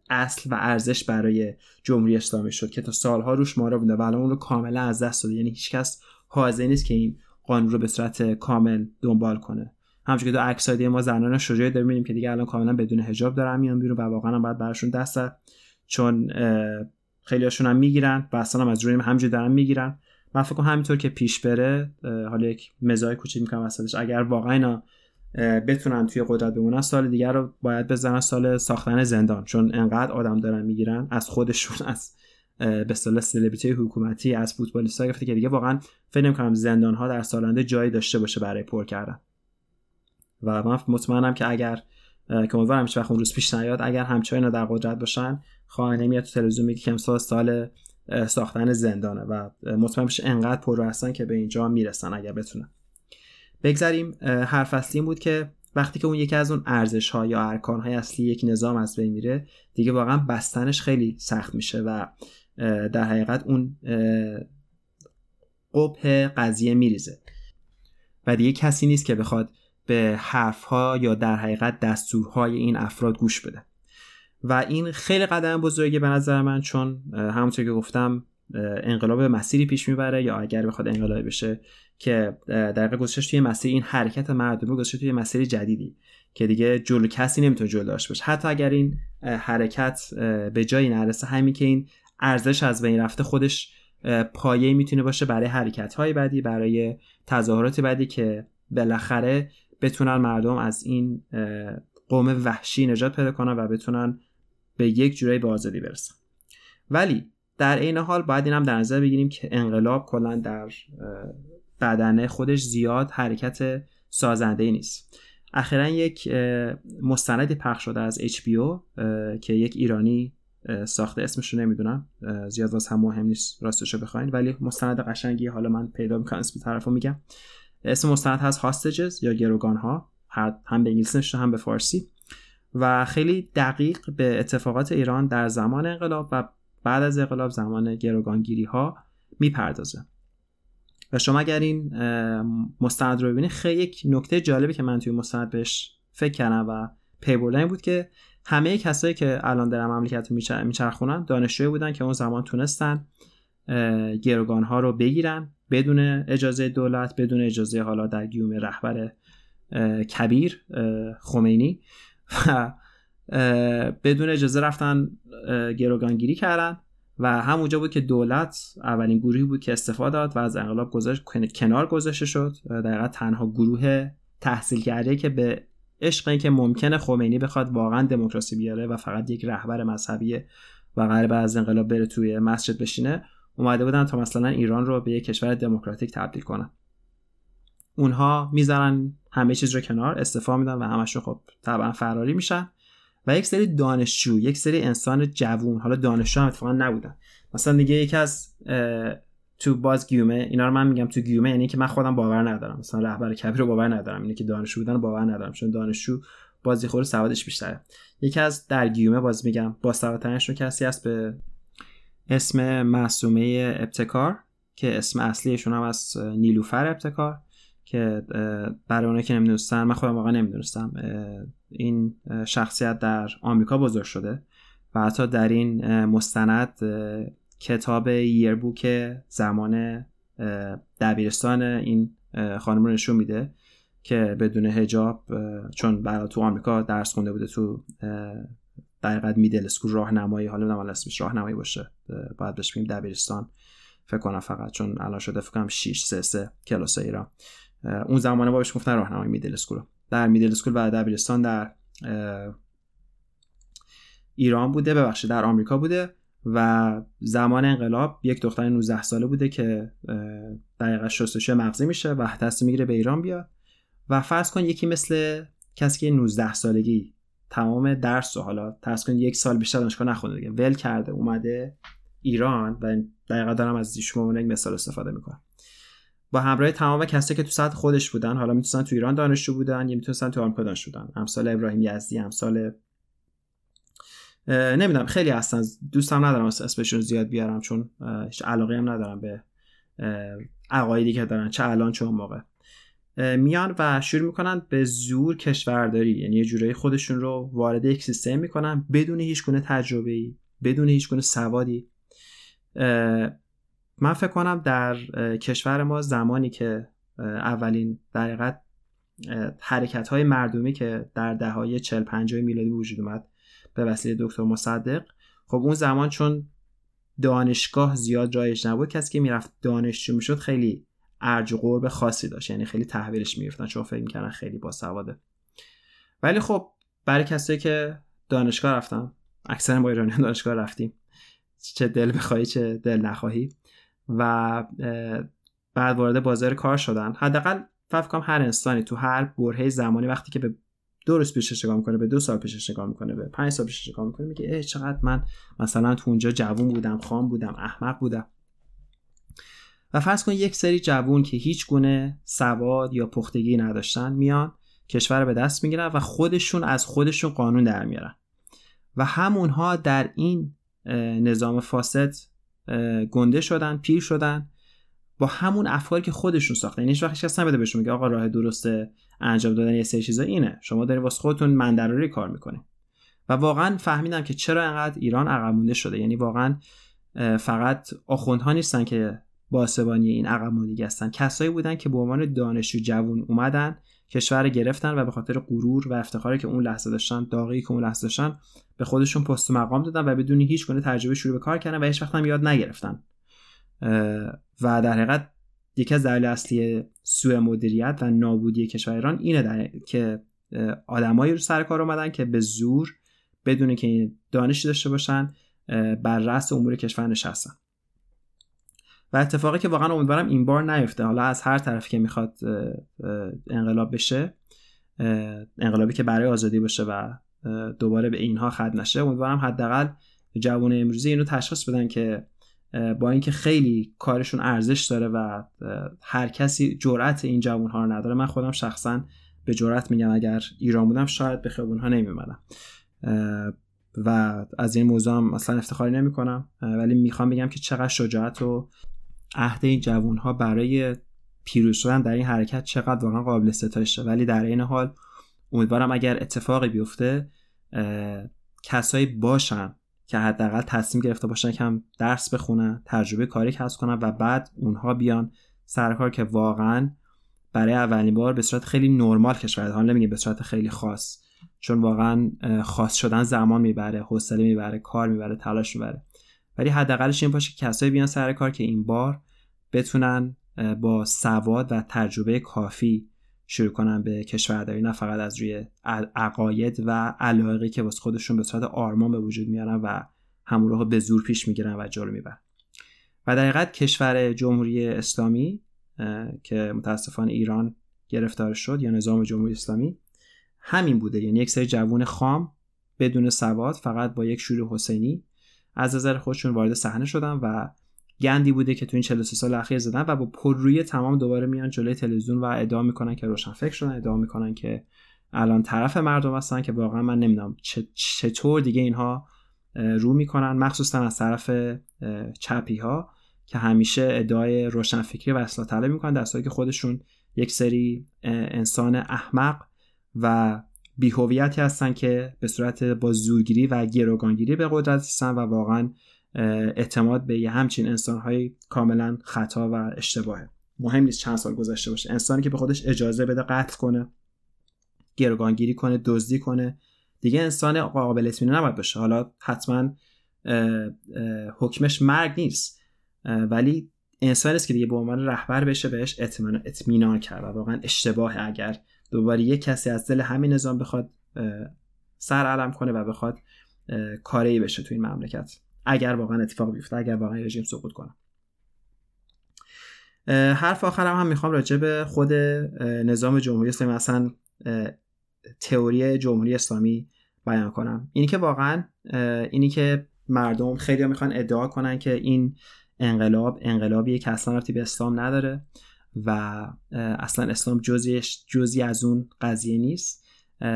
Speaker 1: اصل و ارزش برای جمهوری اسلامی شد که تا سالها روش مارا بوده و اون رو کاملا از دست داده. یعنی هیچکس حاضر نیست که این قانون رو به صورت کامل دنبال کنه. همچون که دو عکسای ما زنان شجاعی داریم می‌بینیم که دیگه الان کاملا بدون حجاب دارن میان بیرون و واقعا باید براشون دست چون خیلی هاشون هم می‌گیرن و اصلا هم از روی همجوری دارن می‌گیرن. من فکر همینطور که پیش بره حالا یک مزای کوچیک می‌کنم وسطش. اگر واقعا بتونن توی قدرت بمونن سال دیگر رو باید بزنن سال ساختن زندان. چون انقدر آدم دارن می‌گیرن از خودشون از به اصطلاح سلبریتی حکومتی از فوتبالیست‌ها گرفته که دیگه واقعا فکر نمی‌کنم زندان ها در سالانده جایی داشته باشه برای پر کردن. و من مطمئنم که اگر که امیدوارم هیچ وقت اون روز پیش نیاد اگر همچنان در قدرت باشن خواهی میاد تو تلویزیون میگه که امسال سال ساختن زندانه. و مطمئن بشه انقدر پر هستن که به اینجا می‌رسن اگر بتونن. بگذاریم فصلی این بود که وقتی که اون یکی از اون ارزش ها یا ارکان های اصلی یک نظام از بین میره دیگه واقعا بستنش خیلی سخت میشه و در حقیقت اون قبه قضیه میریزه. و دیگه کسی نیست که بخواد به حرفها یا در حقیقت دستورهای این افراد گوش بده. و این خیلی قدم بزرگی به نظر من چون همونطور که گفتم انقلاب مسیری پیش می‌بره یا اگر بخواد انقلابی بشه که در گذشته توی مسیر این حرکت مردمی گذاشته توی مسیر جدیدی که دیگه جلو کسی نمی‌تونه جلو داشته باشه. حتی اگر این حرکت به جایی نرسه همین که این ارزش از بین رفته خودش پایه می‌تونه باشه برای حرکت های بعدی برای تظاهرات بعدی که بالاخره بتونن مردم از این قوم وحشی نجات پیدا کنن و بتونن به یک جورایی به آزادی برسن. ولی در عین حال باید این هم در نظر بگیریم که انقلاب کلا در بدنه خودش زیاد حرکت سازنده نیست. اخیرا یک مستندی پخش شده از HBO که یک ایرانی ساخته. اسمش رو نمی‌دونم زیاد واس هم مهم نیست راستشو بخواین. ولی مستند قشنگی حالا من پیدا می‌کنم اسم طرفو میگم. اسم مستند هست هاستجز یا گروگان ها هم به انگلیسی هم به فارسی. و خیلی دقیق به اتفاقات ایران در زمان انقلاب و بعد از انقلاب زمان گروگانگیری ها می‌پردازه. و شما اگر این مستند رو ببینید خیلی یک نکته جالبی که من توی مستند بهش فکر کردم و پی بردن بود که همه کسایی که الان در مملکت میچرخونن دانشجوی بودن که اون زمان تونستن گروگان ها رو بگیرن بدون اجازه دولت بدون اجازه حالا در گیوم رهبر کبیر خمینی. و بدون اجازه رفتن گروگانگیری کردن و همونجا بود که دولت اولین گروهی بود که استفاده داد و از انقلاب گذاشت کنار گذاشته شد. دقیقا تنها گروه تحصیل کرده که به عشق این که ممکنه خمینی بخواد واقعا دموکراسی بیاره و فقط یک رهبر مذهبی و قرار از انقلاب بره توی مسجد بشینه اومده بودن تا مثلا ایران رو به یک کشور دموکراتیک تبدیل کنن. اونها می‌ذارن همه چیز رو کنار استفا میدن و همش خب طبعا فراری میشن. و یک سری دانشجو یک سری انسان جوون حالا دانشجو هم اتفاقا نبودن. مثلا دیگه یکی از تو باز گیومه اینا رو من میگم تو گیومه یعنی که من خودم باور ندارم. مثلا رهبر کبیر رو باور ندارم. اینه که دانشجو بودن باور ندارم. چون دانشجو بازی خور سوادش بیشتره. یکی از در گیومه باز میگم با سوادترینش رو کسی هست به اسم معصومه ابتکار که اسم اصلیشون هم از نیلوفر ابتکار که برای اونایی که نمی‌دونستن من خودم واقعا نمی‌دونستم این شخصیت در آمریکا بزرگ شده و حتی در این مستند کتاب یربوک زمان دبیرستان این خانم رو نشون میده که بدون هجاب چون برای تو آمریکا درس خونده بوده تو در middle school راهنمایی حالا نمی‌دونم اسمش راهنمایی باشه. باید بهش بگیم دبیرستان. فکر کنم فقط چون الان شده فکر کنم 6 3 3 کلاس ایران. اون زمانه با بهش گفتن راهنمایی middle school در middle school و دبیرستان در ایران بوده ببخشید در آمریکا بوده و زمان انقلاب یک دختر 19 ساله بوده که دقیقا شستشوی مغزی میشه و تصمیم می‌گیره به ایران بیاد. و فرض کن یکی مثل کسی که 19 سالگی تمام درس و حالا فرض کن یک سال بیشتر دانشگاه نخونده دیگه ول کرده اومده ایران و دقیقا دارم از شما یک مثال استفاده می‌کنم. با همراه تمام کسایی که تو سطح خودش بودن حالا می‌تونن تو ایران دانشجو بودن یا می‌تونن تو آمریکا دانشجو بودن. امثال ابراهیم یزدی امثال نمی‌دونم خیلی هستن. دوستم ندارم اسمشون زیاد بیارم چون هیچ علاقه هم ندارم به عقایدی که دارن چه الان چه اون موقع. میان و شروع می‌کنن به زور کشورداری. یعنی یه جورایی خودشون رو وارد یک سیستم می‌کنن بدون هیچ گونه تجربه ای بدون هیچ گونه سوادی. من فکر کنم در کشور ما زمانی که اولین در حرکت های مردمی که در دههای 40 50 میلادی وجود اومد به وسیله دکتر مصدق خب اون زمان چون دانشگاه زیاد جایش نبود کسی که می‌رفت دانشجو می‌شد خیلی ارج و قرب خاصی داشت یعنی خیلی تحویلش می‌گرفتن چون فکر می‌کردن خیلی باسواده ولی خب برای کسایی که دانشگاه رفتن اکثر ما ایرانی دانشگاه رفتیم چه دل بخوای چه دل نخواهی. و بعد وارد بازار کار شدن. حداقل فکر کنم هر انسانی تو هر برهه زمانی وقتی که به دو روز پیشش نگاه می‌کنه به دو سال پیشش نگاه می‌کنه به پنج سال پیشش نگاه می‌کنه میگه اه چقدر من مثلا تو اونجا جوون بودم خام بودم احمق بودم. و فرض کن یک سری جوون که هیچ گونه سواد یا پختگی نداشتن میان کشور به دست می‌گیرن و خودشون از خودشون قانون در میارن. و همونها در این نظام فاسد گنده شدن پیر شدن با همون افکاری که خودشون ساختن. یعنی هیچ وقت کس بهشون میگه آقا راه درست انجام دادن یه سری چیزا اینه. شما دارین واسه خودتون من کار می‌کنین و واقعا فهمیدم که چرا انقدر ایران عقب مونده شده. یعنی واقعا فقط آخوندها نیستن که باسبانی این عقب موندگی هستن. کسایی بودن که به عنوان دانشجو جوون اومدن کشور گرفتن و به خاطر غرور و افتخاری که اون لحظه داشتن داغی که اون لحظه داشتن به خودشون پست و مقام دادن و بدون هیچ گونه تجربه شروع به کار کردن و هیچ وقت هم یاد نگرفتن. و در حقیقت یکی از دلایل اصلی سوء مدیریت و نابودی کشور ایران اینه در... که آدمایی رو سر کار اومدن که به زور بدون که دانشی داشته باشن بر رأس امور کشور نشستن. و اتفاقی که واقعا امیدوارم این بار نیفته. حالا از هر طرفی که می‌خواد انقلاب بشه انقلابی که برای آزادی باشه و دوباره به اینها خد نشه امیدوارم حداقل جوان امروزی اینو تشخیص بدن که با اینکه خیلی کارشون ارزش داره و هر کسی جرأت این جوان ها رو نداره من خودم شخصا به جرأت میگم اگر ایران بودم شاید به خیابون ها نمیمدم. و از این موضوع هم اصلا افتخاری نمی کنم ولی می‌خوام بگم که چقدر شجاعت و عهد این جوان ها برای پیروز شدن در این حرکت چقدر واقعا قابل ستایشه. ولی در این حال امیدوارم اگر اتفاقی بیفته کسایی باشن که حداقل تصمیم گرفته باشن که هم درس بخونن تجربه کاری کسب کنن و بعد اونها بیان سرکار که واقعا برای اولین بار به صورت خیلی نرمال کشور حالا نمیگه به صورت خیلی خاص چون واقعا خاص شدن زمان می‌بره حوصله می‌بره کار می‌بره تلاش می‌بره. ولی حداقلش این باشه که کسایی بیان سر کار که این بار بتونن با سواد و تجربه کافی شروع کنن به کشورداری نه فقط از روی عقاید و علاقه که واسه خودشون به صورت آرمان به وجود میارن و همون رو به زور پیش می‌گیرن و جلو می‌برن. و در حقیقت کشور جمهوری اسلامی که متاسفانه ایران گرفتار شد یا نظام جمهوری اسلامی همین بوده. یعنی یک سری جوون خام بدون سواد فقط با یک شور حسینی از نظر خودشون وارد صحنه شدن و گندی بوده که تو این 43 سال اخیر زدن و با پررویی تمام دوباره میان جلوی تلویزیون و ادعا می‌کنن که روشن فکر شدن ادعا می‌کنن که الان طرف مردم هستن که واقعا من نمی‌دونم چطور دیگه اینها رو می‌کنن. مخصوصا از طرف چپی ها که همیشه ادعای روشنفکری و اصلاح طلب می‌کنن در که خودشون یک سری انسان احمق و بیهویتی هستن که به صورت با زورگیری و گروگانگیری به قدرت هستن و واقعا اعتماد به یه همچین انسانهای کاملا خطا و اشتباهه. مهم نیست چند سال گذشته باشه. انسانی که به خودش اجازه بده قتل کنه گروگانگیری کنه دزدی کنه دیگه انسان قابل اطمینان نباید باشه. حالا حتما حکمش مرگ نیست. ولی انسانی است که دیگه به عنوان رهبر بشه بهش اطمینان کرد و واقعا اشتباه اگر دوباره یک کسی از دل همین نظام بخواد سر علم کنه و بخواد کاری بشه تو این مملکت. اگر واقعا اتفاق بیفته اگر واقعا رژیم سقوط کنه. حرف آخرم هم می‌خوام راجع به خود نظام جمهوری اسلامی اصلا تئوری جمهوری اسلامی بیان کنم. اینی که واقعا اینی که مردم خیلی می‌خوان ادعا کنن که این انقلاب انقلابیه که اصلا رابطی به اسلام نداره. و اصلا اسلام جزی, جزی از اون قضیه نیست.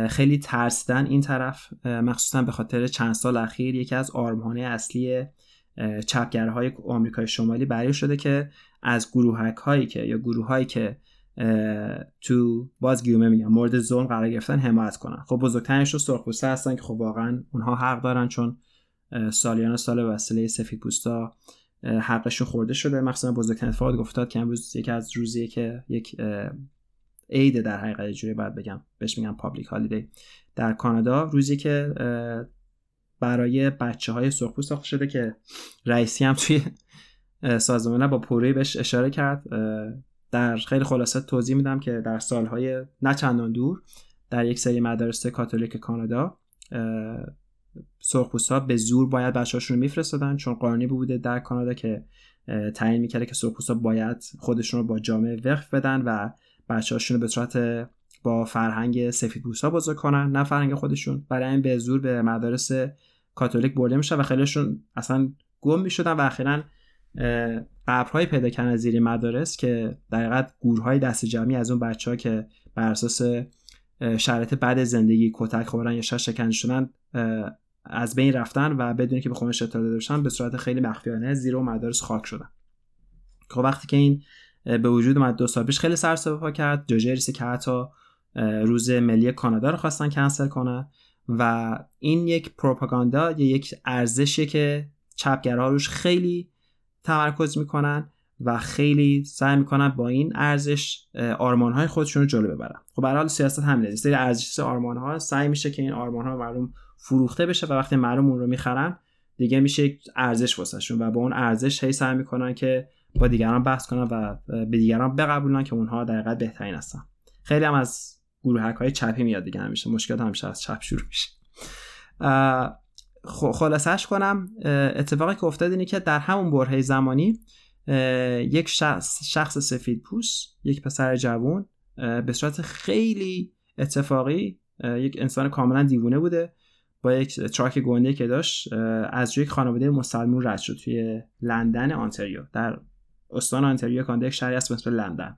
Speaker 1: خیلی ترسیدن این طرف مخصوصا به خاطر چند سال اخیر یکی از آرمانه اصلی چپگرهای آمریکای شمالی برای شده که از گروهک هایی که یا گروه هایی که تو باز گیومه میگم مورد ظلم قرار گرفتن حمایت کنن. خب بزرگترینش رو سرخپوسته هستن که خب واقعا اونها حق دارن چون سالیان سال وسیله سفید حقشون خورده شده. مخصوصا بزرگترین اتفاق گفتاد که امروز یکی از روزیه که یک عید در حقیقت جوری باید بگم بهش میگم پابلیک هالیدی در کانادا روزی که برای بچه های سرخپوست ساخته شده که رئیسی هم توی سازمان با پوری بهش اشاره کرد. در خیلی خلاصه توضیح میدم که در سالهای نه چندان دور در یک سری مدارس کاتولیک کانادا سرخپوستا به زور باید بچه‌هاشون رو میفرستادن چون قانونی بوده در کانادا که تعیین می‌کرده که سرخپوستا باید خودشون رو با جامعه وقف بدن و بچه‌هاشون رو به صورت با فرهنگ سفیدپوستا بزرگ کنن. نه فرهنگ خودشون برای این به زور به مدارس کاتولیک برده میشه و خیلیشون اصلا گم می‌شدن و اخیرا قبرهای پیدا کردن زیر مدارس که در حقیقت گورهای دست جمعی از اون بچه ها که بر اساس شرایط بعد زندگی کتک خوردن یا شکنجه شدن از بین رفتن و بدونی که به خونش اطلاع داشتن به صورت خیلی مخفیانه زیر و مدارس خاک شدن. خب وقتی که این به وجود اومد دو سال پیش خیلی سر پا کرد جوجریسی که حتی روز ملی کانادا رو خواستن کنسل کنن و این یک پروپاگاندا یا یک ارزشی که چپگرها روش خیلی تمرکز می‌کنن و خیلی سعی می‌کنن با این ارزش آرمان های خودشون رو جلو ببرن. خب به حال سیاست همینه. سری ارزش آرمان ها سعی میشه که این آرمان ها مردم فروخته بشه و وقتی مردم اون رو می‌خرن دیگه میشه ارزش واسهشون و با اون ارزش هی سعی می‌کنن که با دیگران بحث کنن و به دیگران بقبولن که اونها در بهترین هستن. خیلی هم از گروه های چپی میاد دیگه همیشه. مشکل همیشه از چپ شروع میشه. خلاصش کنم. اتفاقی که افتاد اینه که در همون برهه زمانی یک شخص, شخص سفید پوست یک پسر جوون به صورت خیلی اتفاقی یک انسان کاملا دیوونه بوده. با یک truck گنده که داشت از یک خانواده مسلمون رد شد توی لندن آنتریو. در استان آنتریو کانادا یک شهری است به لندن.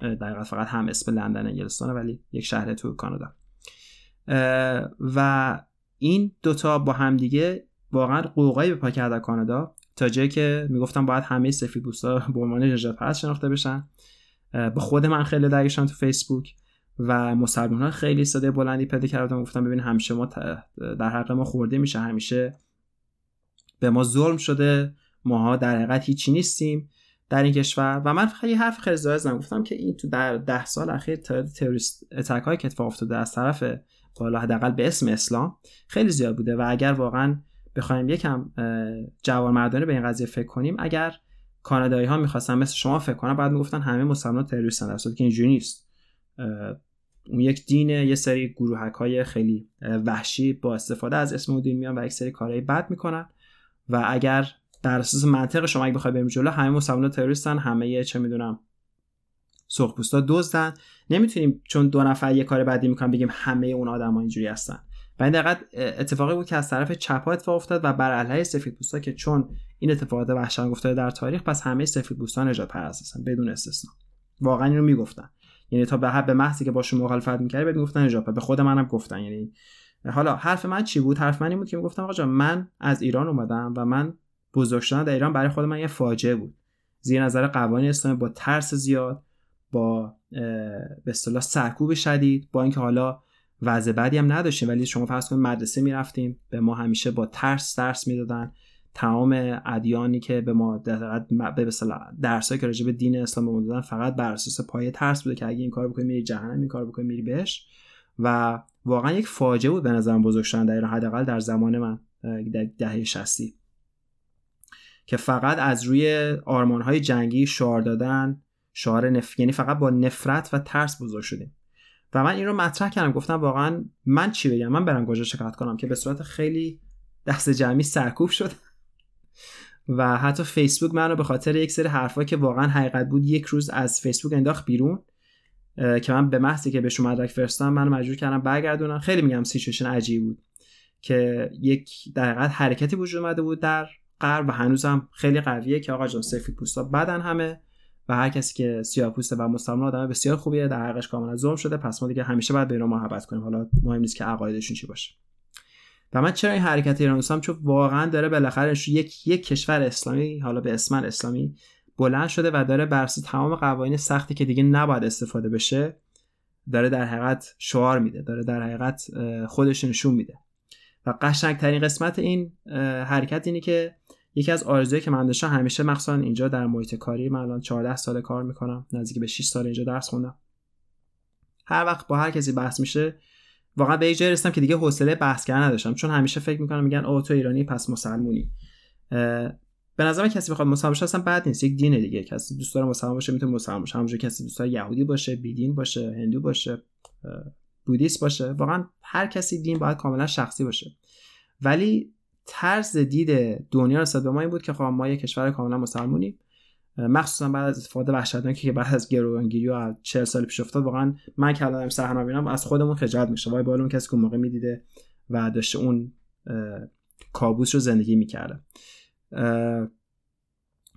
Speaker 1: در فقط هم اسم لندن انگلستانه ولی یک شهر تو کانادا. و این دوتا با همدیگه واقعا غوغایی به پا کرده کانادا. تا جایی که می‌گفتم باید همه سفید پوستا به عنوان نژاد پرست شناخته بشن. به خود من خیلی درگیرشم تو فیسبوک. و مسلمان ها خیلی صدای بلندی پیدا کردم گفتم ببین همیشه ما در حق ما خورده میشه همیشه به ما ظلم شده ماها در حقیقت هیچی نیستیم در این کشور. و من خیلی حرف خیلی زایزم گفتم که این تو در ده سال اخیر تعداد تروریست اتک که اتفاق افتاده از طرف بالا حداقل به اسم اسلام خیلی زیاد بوده. و اگر واقعا بخوایم یکم جوان مردانه به این قضیه فکر کنیم اگر کانادایی ها می‌خواستن مثل شما فکر کنن بعد می‌گفتن همه مسلمان تروریستن. در که اینجوری نیست. اون یک دین یه سری گروهک های خیلی وحشی با استفاده از اسم دین میان و یک سری کارهای بد می‌کنن. و اگر در اساس منطق شما اگه بخوای بریم جلو همه مسلمان تروریستن همه چه می‌دونم سرخپوستا دزدن. نمی‌تونیم چون دو نفر یه کار بدی می‌کنن بگیم همه اون آدما اینجوری هستن. و این اتفاقی بود که از طرف چپ اتفاق افتاد و بر علیه سفیدپوستا که چون این اتفاقات وحشتناک افتاده در تاریخ پس همه سفیدپوستا نجات پرست هستن بدون استثنا. واقعا اینو می‌گفتن. یعنی تا به به محضی که باشون مخالفت می‌کردی بهت می‌گفتن نجات به خود منم گفتن. یعنی حالا حرف من چی بود؟ حرف من این بود که می‌گفتم آقا من از ایران اومدم و من بزرگ شدن در ایران برای خود من یه فاجعه بود. زیر نظر قوانین اسلامی با ترس زیاد با به اصطلاح سرکوب شدید با اینکه حالا وضع بعدی هم نداشتیم ولی شما فرض کنید مدرسه می‌رفتیم به ما همیشه با ترس درس می‌دادن. تمام ادیانی که به ما به درسایی که راجع به دین اسلام به ما دادن فقط بر اساس پایه ترس بوده که اگه این کار بکنی میری جهنم این کار بکنی میری بهش. و واقعا یک فاجعه بود به نظرم بزرگ شدن در ایران حداقل در زمان من در دهه 60 که فقط از روی آرمان های جنگی شعار دادن شعار نف... یعنی فقط با نفرت و ترس بزرگ شدیم. و من این رو مطرح کردم گفتم واقعا من چی بگم؟ من برم کجا شکایت کنم که به صورت خیلی دست جمعی سرکوب شد و حتی فیسبوک منو به خاطر یک سری حرفا که واقعا حقیقت بود یک روز از فیسبوک انداخت بیرون که من به محضی که بهشون مدرک فرستادم منو مجبور کردم برگردونم. خیلی میگم سیچویشن عجیب بود که یک در حرکتی وجود اومده بود در غرب و هنوزم خیلی قویه که آقا جان سفید پوستا بدن همه و هر کسی که سیاه پوسته و مسلمان آدم بسیار خوبیه در حقش کاملا ظلم شده. پس ما دیگه همیشه باید به اینا محبت کنیم. حالا مهم نیست که عقایدشون چی باشه. و من چرا این حرکت ایران دوستم چون واقعا داره بالاخره یک یک کشور اسلامی حالا به اسم اسلامی بلند شده و داره بر تمام قوانین سختی که دیگه نباید استفاده بشه داره در حقیقت شعار میده داره در حقیقت خودش نشون میده. و قشنگترین قسمت این حرکت اینه که یکی از آرزوهایی که من داشتم همیشه مخصوصا اینجا در محیط کاری من الان 14 سال کار می‌کنم نزدیک به 6 سال اینجا درس خوندم. هر وقت با هر کسی بحث میشه واقعا به جایی رسیدم که دیگه حوصله بحث کردن نداشتم. چون همیشه فکر می‌کنم میگن او تو ایرانی پس مسلمونی. به نظر کسی بخواد مسلمان باشه اصلا بد نیست. یک دین دیگه. کسی دوست داره مسلمان باشه می‌تونه مسلمان باشه. همونجوری کسی دوست داره یهودی باشه بیدین باشه هندو باشه بودیست باشه. واقعا هر کسی دین باید کاملا شخصی باشه. ولی طرز دید دنیا نسبت به ما این بود که خب ما یه کشور کاملا مسلمونیم مخصوصا بعد از استفاده وحشتناکی که بعد از گروگانگیری و 40 سال پیش افتاد واقعا من که الان صحنه می‌بینم از خودمون خجالت میشه وای بالا اون کسی که موقع می‌دیده و داشته اون کابوس رو زندگی می‌کرده.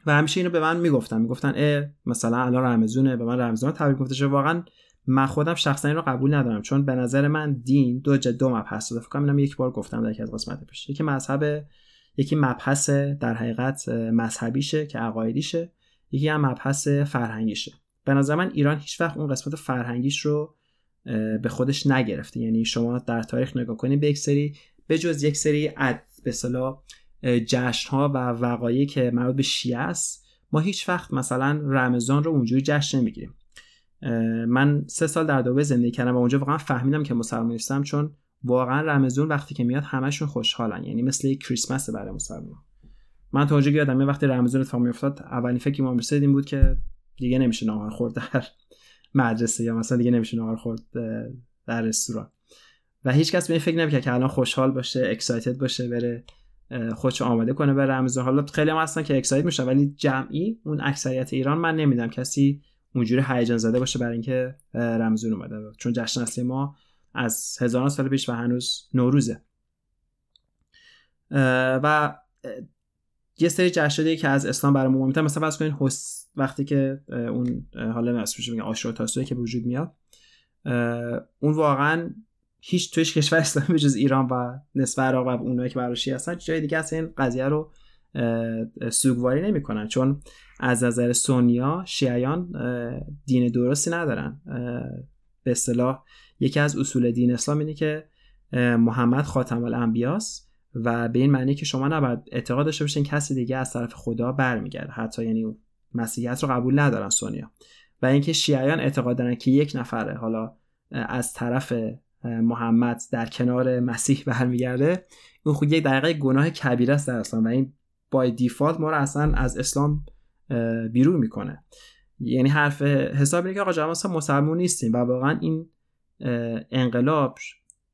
Speaker 1: و همیشه اینو به من می‌گفتن. می‌گفتن اه مثلا الان رمزونه به من رمزون تبریک گفته واقعا من خودم شخصا این رو قبول ندارم. چون به نظر من دین دو جد دو مبحث فکر کنم یک بار گفتم در یکی از قسمت پیش. یکی مذهب یکی مبحث در حقیقت مذهبیشه که عقایدیشه. یکی هم مبحث فرهنگیشه به نظر من ایران هیچ وقت اون قسمت فرهنگیش رو به خودش نگرفته. یعنی شما در تاریخ نگاه کنید به یک سری به جز یک سری اد به صلاح جشن ها و وقایعی که مربوط به شیعه است ما هیچ وقت مثلا رمضان رو اونجوری جشن نمی‌گیریم. من سه سال در دوبه زندگی کردم و اونجا واقعا فهمیدم که مسلمان نیستم چون واقعا رمضان وقتی که میاد همشون خوشحالن. یعنی مثل کریسمس برای مسلمان. من تا اونجا یادم وقتی رمضان اتفاق میافتاد اولین فکری ما رسید این بود که دیگه نمیشه ناهار خورد در مدرسه یا مثلا دیگه نمیشه ناهار خورد در رستوران. و هیچ کس به این فکر نمی‌کنه که الان خوشحال باشه اکسایتد باشه بره خودشو آماده کنه به رمضان حالا خیلی هم هستن که اکسایت میشن ولی جمعی اون اکثریت ایران من نمیدم کسی اونجوری هیجان زده باشه برای اینکه رمضان اومده. چون جشن اصلی ما از هزاران سال پیش و هنوز نوروزه. و یه سری جشن که از اسلام برای ما مثلا فرض کنین وقتی که اون حالا اسمش میگه آشورا تاسوعی که به وجود میاد اون واقعا هیچ تویش کشور اسلامی جز ایران و نصف عراق و اونایی که براشی هستن جای دیگه اصلا این قضیه رو سوگواری نمی‌کنن. چون از نظر سونیا شیعیان دین درستی ندارن. به اصطلاح یکی از اصول دین اسلام اینه که محمد خاتم الانبیاست. و به این معنی که شما نباید اعتقاد داشته باشین کسی دیگه از طرف خدا برمیگرده. حتی یعنی مسیحیت رو قبول ندارن سونیا. و اینکه شیعیان اعتقاد دارن که یک نفره حالا از طرف محمد در کنار مسیح برمیگرده اون خود یک دقیقه گناه کبیره است در اسلام و این بای دیفالت ما رو اصلا از اسلام بیرون می‌کنه. یعنی حرف حساب اینه که آقا جماعت مسلمون نیستیم و واقعا این انقلاب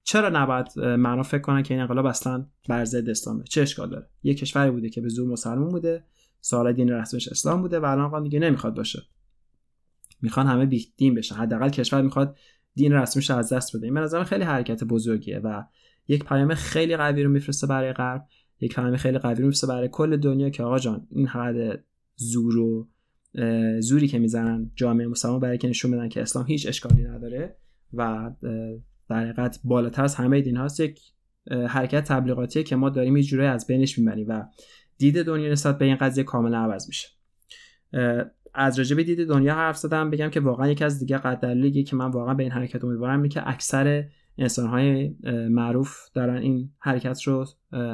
Speaker 1: چرا نباید معنا فکر کنن که این انقلاب اصلا بر ضد اسلامه چه اشکال داره؟ یه کشوری بوده که به زور مسلمون بوده سال دین رسمش اسلام بوده و الان دیگه نمی‌خواد باشه. می‌خوان همه بی دین بشن. حداقل کشور می‌خواد دین رسمیش از دست بده. این به نظر خیلی حرکت بزرگیه و یک پیام خیلی قوی رو میفرسته برای غرب یک پیام خیلی قوی رو میفرسته برای کل دنیا که آقا جان این حد زور و زوری که می‌زنن جامعه مسلمان برای که نشون بدن که اسلام هیچ اشکالی نداره و در حقیقت بالاتر از همه دین هاست یک حرکت تبلیغاتیه که ما داریم یه از بینش می‌بریم و دید دنیا نسبت به این قضیه کاملا عوض میشه. از راجع به دید دنیا حرف زدم بگم که واقعا یکی از دیگه قدر که من واقعا به این حرکت امیدوارم اینه که اکثر انسانهای معروف دارن این حرکت رو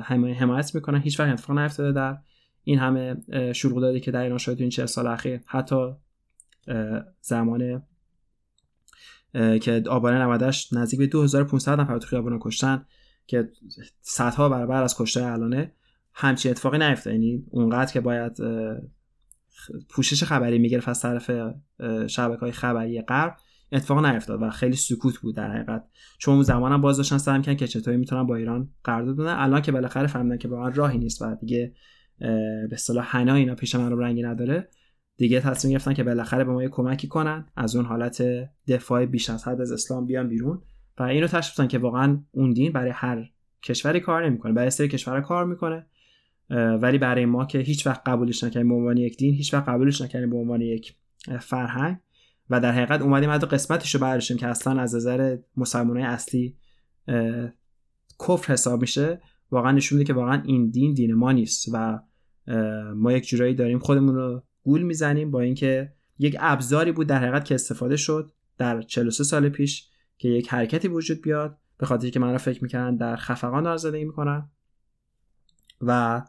Speaker 1: حمایت می‌کنن. هیچ وقت اتفاق نیفتاده در این همه شروع داده که در ایران شده این چه سال اخیر. حتی زمان که آبان 98 نزدیک به 2500 نفر تو خیابون کشتن که صدها برابر از کشته الانه. همچین اتفاقی نیفتاد. یعنی اونقدر که باید پوشش خبری می‌گرفت از طرف شبکه های خبری غرب اتفاق نیفتاد و خیلی سکوت بود در حقیقت. چون اون زمانم باز داشتن سعی کردن که چطوری می‌تونن با ایران قرارداد بدن. الان که بالاخره فهمیدن که واقعا راهی نیست و دیگه به اصطلاح حنا اینا پیش من رنگی نداره. دیگه تصمیم گرفتن که بالاخره به ما یه کمکی کنن از اون حالت دفاع بیش از حد از اسلام بیان بیرون. و اینو تشخیص که واقعا اون دین برای هر کشوری کار نمی‌کنه برای سری کشور کار می‌کنه. ولی برای ما که هیچ وقت قبولش نکردیم به عنوان یک دین هیچ وقت قبولش نکردیم به عنوان یک فرهنگ. و در حقیقت اومدیم حتی قسمتش رو برداشتیم که اصلا از نظر مسلمانای اصلی کفر حساب میشه. واقعا نشون میده که واقعا این دین دین ما نیست و ما یک جورایی داریم خودمون رو گول می‌زنیم با اینکه یک ابزاری بود در حقیقت که استفاده شد در 43 سال پیش که یک حرکتی وجود بیاد به خاطر که من را فکر می‌کنن در خفقان دار زندگی می‌کنن. و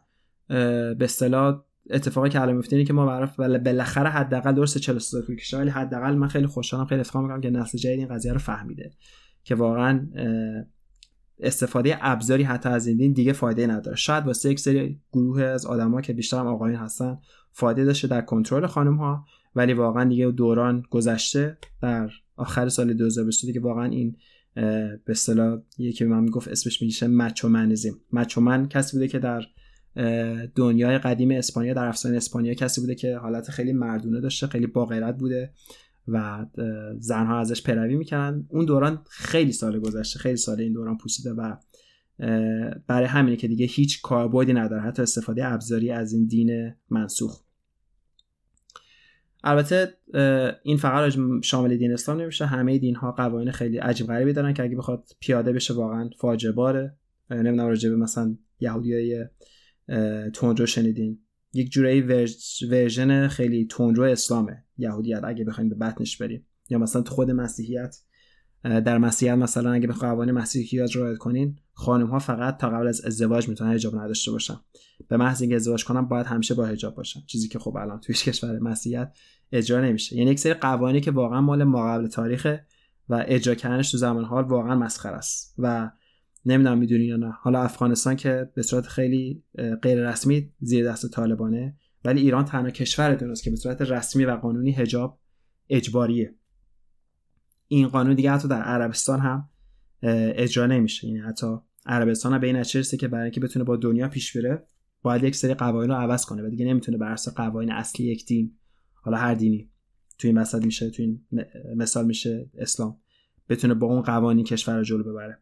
Speaker 1: به اصطلاح اتفاقی که الان میفته که ما برف بالاخره حداقل درست 43 سال کشید ولی حداقل من خیلی خوشحالم خیلی افتخار می‌کنم که نسل جدید این قضیه رو فهمیده. که واقعا استفاده ابزاری حتی از این دیگه فایده نداره. شاید واسه یک سری گروه از آدما که بیشتر هم آقایون هستن فایده داشته در کنترل خانم ها ولی واقعا دیگه دوران گذشته در آخر سال 2022 که واقعا این به اصطلاح یکی من می‌گفت اسمش میشه مچومنیزم. مچومن کسی بوده که در دنیای قدیم اسپانیا در افسانه اسپانیا کسی بوده که حالت خیلی مردونه داشته خیلی با بوده. و زنها ازش پیروی می‌کنن. اون دوران خیلی سال گذشته خیلی سال این دوران پوسیده و برای همینه که دیگه هیچ کاربردی نداره. حتی استفاده ابزاری از این دین منسوخ. البته این فقط شامل دین اسلام نمیشه. همه دین ها قوانین خیلی عجیب غریبی دارن که اگه بخواد پیاده بشه واقعا فاجعه باره. نمی‌دونم راجع به مثلا یهودیای تندرو شنیدین؟ یک جورایی ورژن خیلی تندرو اسلامه. یهودیت اگه بخوایم به بطنش بریم. یا مثلا تو خود مسیحیت در مسیحیت مثلا اگه به قوانین مسیحیت رعایت کنین خانم ها فقط تا قبل از ازدواج می‌تونن حجاب نداشته باشن. به محض اینکه ازدواج کنن باید همیشه با حجاب باشن. چیزی که خب الان توی کشور مسیحیت اجرا نمیشه. یعنی یک سری قوانینی که واقعا مال ماقبل تاریخه و اجرا کردنش تو زمان حال واقعا مسخره است. و نمی‌دونم می‌دونی یا نه. حالا افغانستان که به صورت خیلی غیر رسمی زیر دست طالبانه ولی ایران تنها کشور دنیاست که به صورت رسمی و قانونی حجاب اجباریه. این قانون دیگه حتی در عربستان هم اجرا نمیشه. یعنی حتی عربستان هم به این که برای اینکه بتونه با دنیا پیش بره باید یک سری قوانین رو عوض کنه و دیگه نمی‌تونه بر اساس قوانین اصلی یک دین حالا هر دینی توی این مثال میشه توی این مثال میشه اسلام بتونه با اون قوانین کشور رو جلو ببره.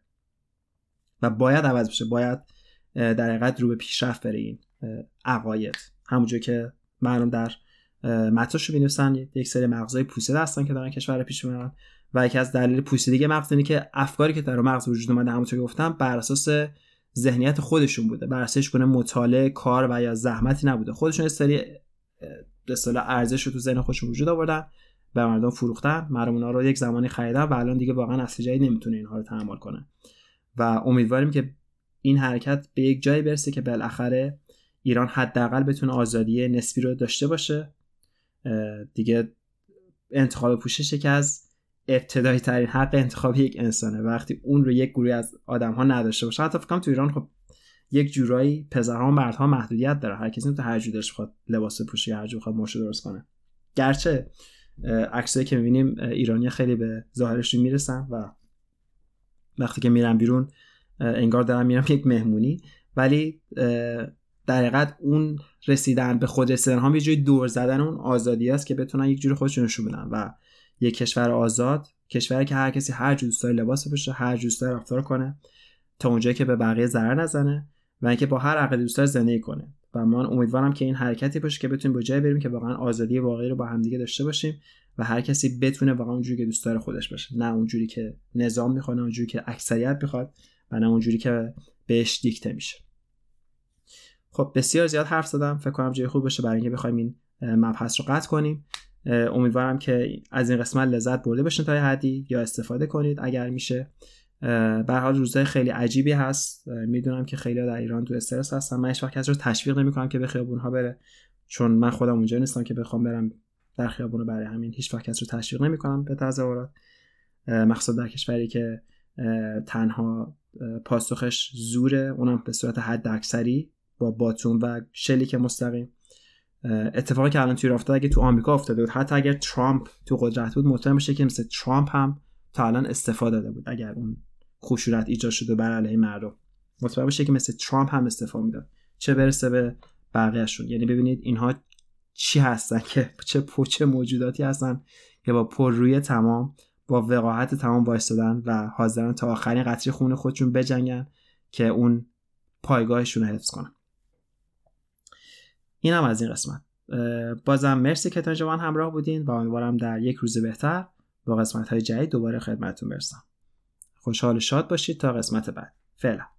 Speaker 1: و باید عوض بشه باید در حقیقت رو به پیشرفت بره این عقاید. همونجور که مردم در متنش رو یک سری مغزای پوسیده هستن که دارن کشور پیش می‌برن و یکی از دلیل پوسیدگی مغز اینه که افکاری که در مغز وجود اومده همونطور که گفتم بر اساس ذهنیت خودشون بوده. بر اساس کنه مطالعه کار و یا زحمتی نبوده. خودشون سری به اصطلاح ارزش رو تو ذهن خودشون وجود آوردن به مردم فروختن. مردم رو یک زمانی خریدن و الان دیگه واقعا اصل جایی نمی‌تونه اینها رو تحمل کنه. و امیدواریم که این حرکت به یک جایی برسه که بالاخره ایران حداقل بتونه آزادی نسبی رو داشته باشه. دیگه انتخاب پوشش که از ابتدایی ترین حق انتخاب یک انسانه. وقتی اون رو یک گروه از آدم ها نداشته باشه حتی فکرم تو ایران خب یک جورایی پسرها و مردها محدودیت داره. هر کسی تو هر جورش بخواد لباس پوشی هر جور بخواد مشه درست کنه. گرچه عکسایی که می‌بینیم ایرانی خیلی به ظاهرشون می‌رسن و وقتی که میرم بیرون انگار دارم میرم یک مهمونی. ولی در حقیقت اون رسیدن به خود رسیدن هم یه جوری دور زدن اون آزادی است که بتونن یک جوری خودشون نشون بدن. و یک کشور آزاد کشوری که هر کسی هر جور دوست لباس بپوشه هر جور رفتار کنه تا اونجایی که به بقیه ضرر نزنه و اینکه با هر عقیده دوست زندگی کنه. و من امیدوارم که این حرکتی باشه که بتونیم به جای بریم که واقعا آزادی واقعی رو با همدیگه داشته باشیم و هر کسی بتونه واقعا اونجوری که دوست داره خودش باشه. نه اونجوری که نظام می‌خواد اونجوری که اکثریت می‌خواد و نه اونجوری که بهش دیکته میشه. خب بسیار زیاد حرف زدم. فکر کنم جای خوب باشه برای اینکه بخوایم این مبحث رو قطع کنیم. امیدوارم که از این قسمت لذت برده باشین تا حدی یا استفاده کنید اگر میشه. به حال روزای خیلی عجیبی هست. می‌دونم که خیلی در ایران تو استرس هستن. من هیچ وقت رو تشویق نمی‌کنم که به خیابون ها بره چون من خودم اونجا نیستم که بخوام برم در خیابون برای همین. هیچ وقت رو تشویق نمی‌کنم به تظاهرات مقصد در کشوری که تنها پاسخش زوره. اونم به صورت حد اکثری با باتون و شلیک مستقیم. اتفاقی که الان توی افتاد اگه تو آمریکا افتاده بود حتی اگر ترامپ تو قدرت بود مطمئن باشه که مثل ترامپ هم تا الان استفاده داده بود. اگر اون خشونت ایجاد شده بر علیه مردم. مطمئن باشه که مثل ترامپ هم استفاده می‌داد. چه برسه به بقیهشون؟ یعنی ببینید اینها چی هستن که چه پوچه موجوداتی هستن که با پرروی تمام با وقاحت تمام وایستادن و حاضرن تا آخرین قطره خون خودشون بجنگن که اون پایگاهشون رو حفظ کنن. این هم از این قسمت. بازم مرسی که تا همراه بودین و امیدوارم در یک روز بهتر با قسمت های جدید دوباره خدمتتون برسم. خوشحال شاد باشید تا قسمت بعد. فعلا.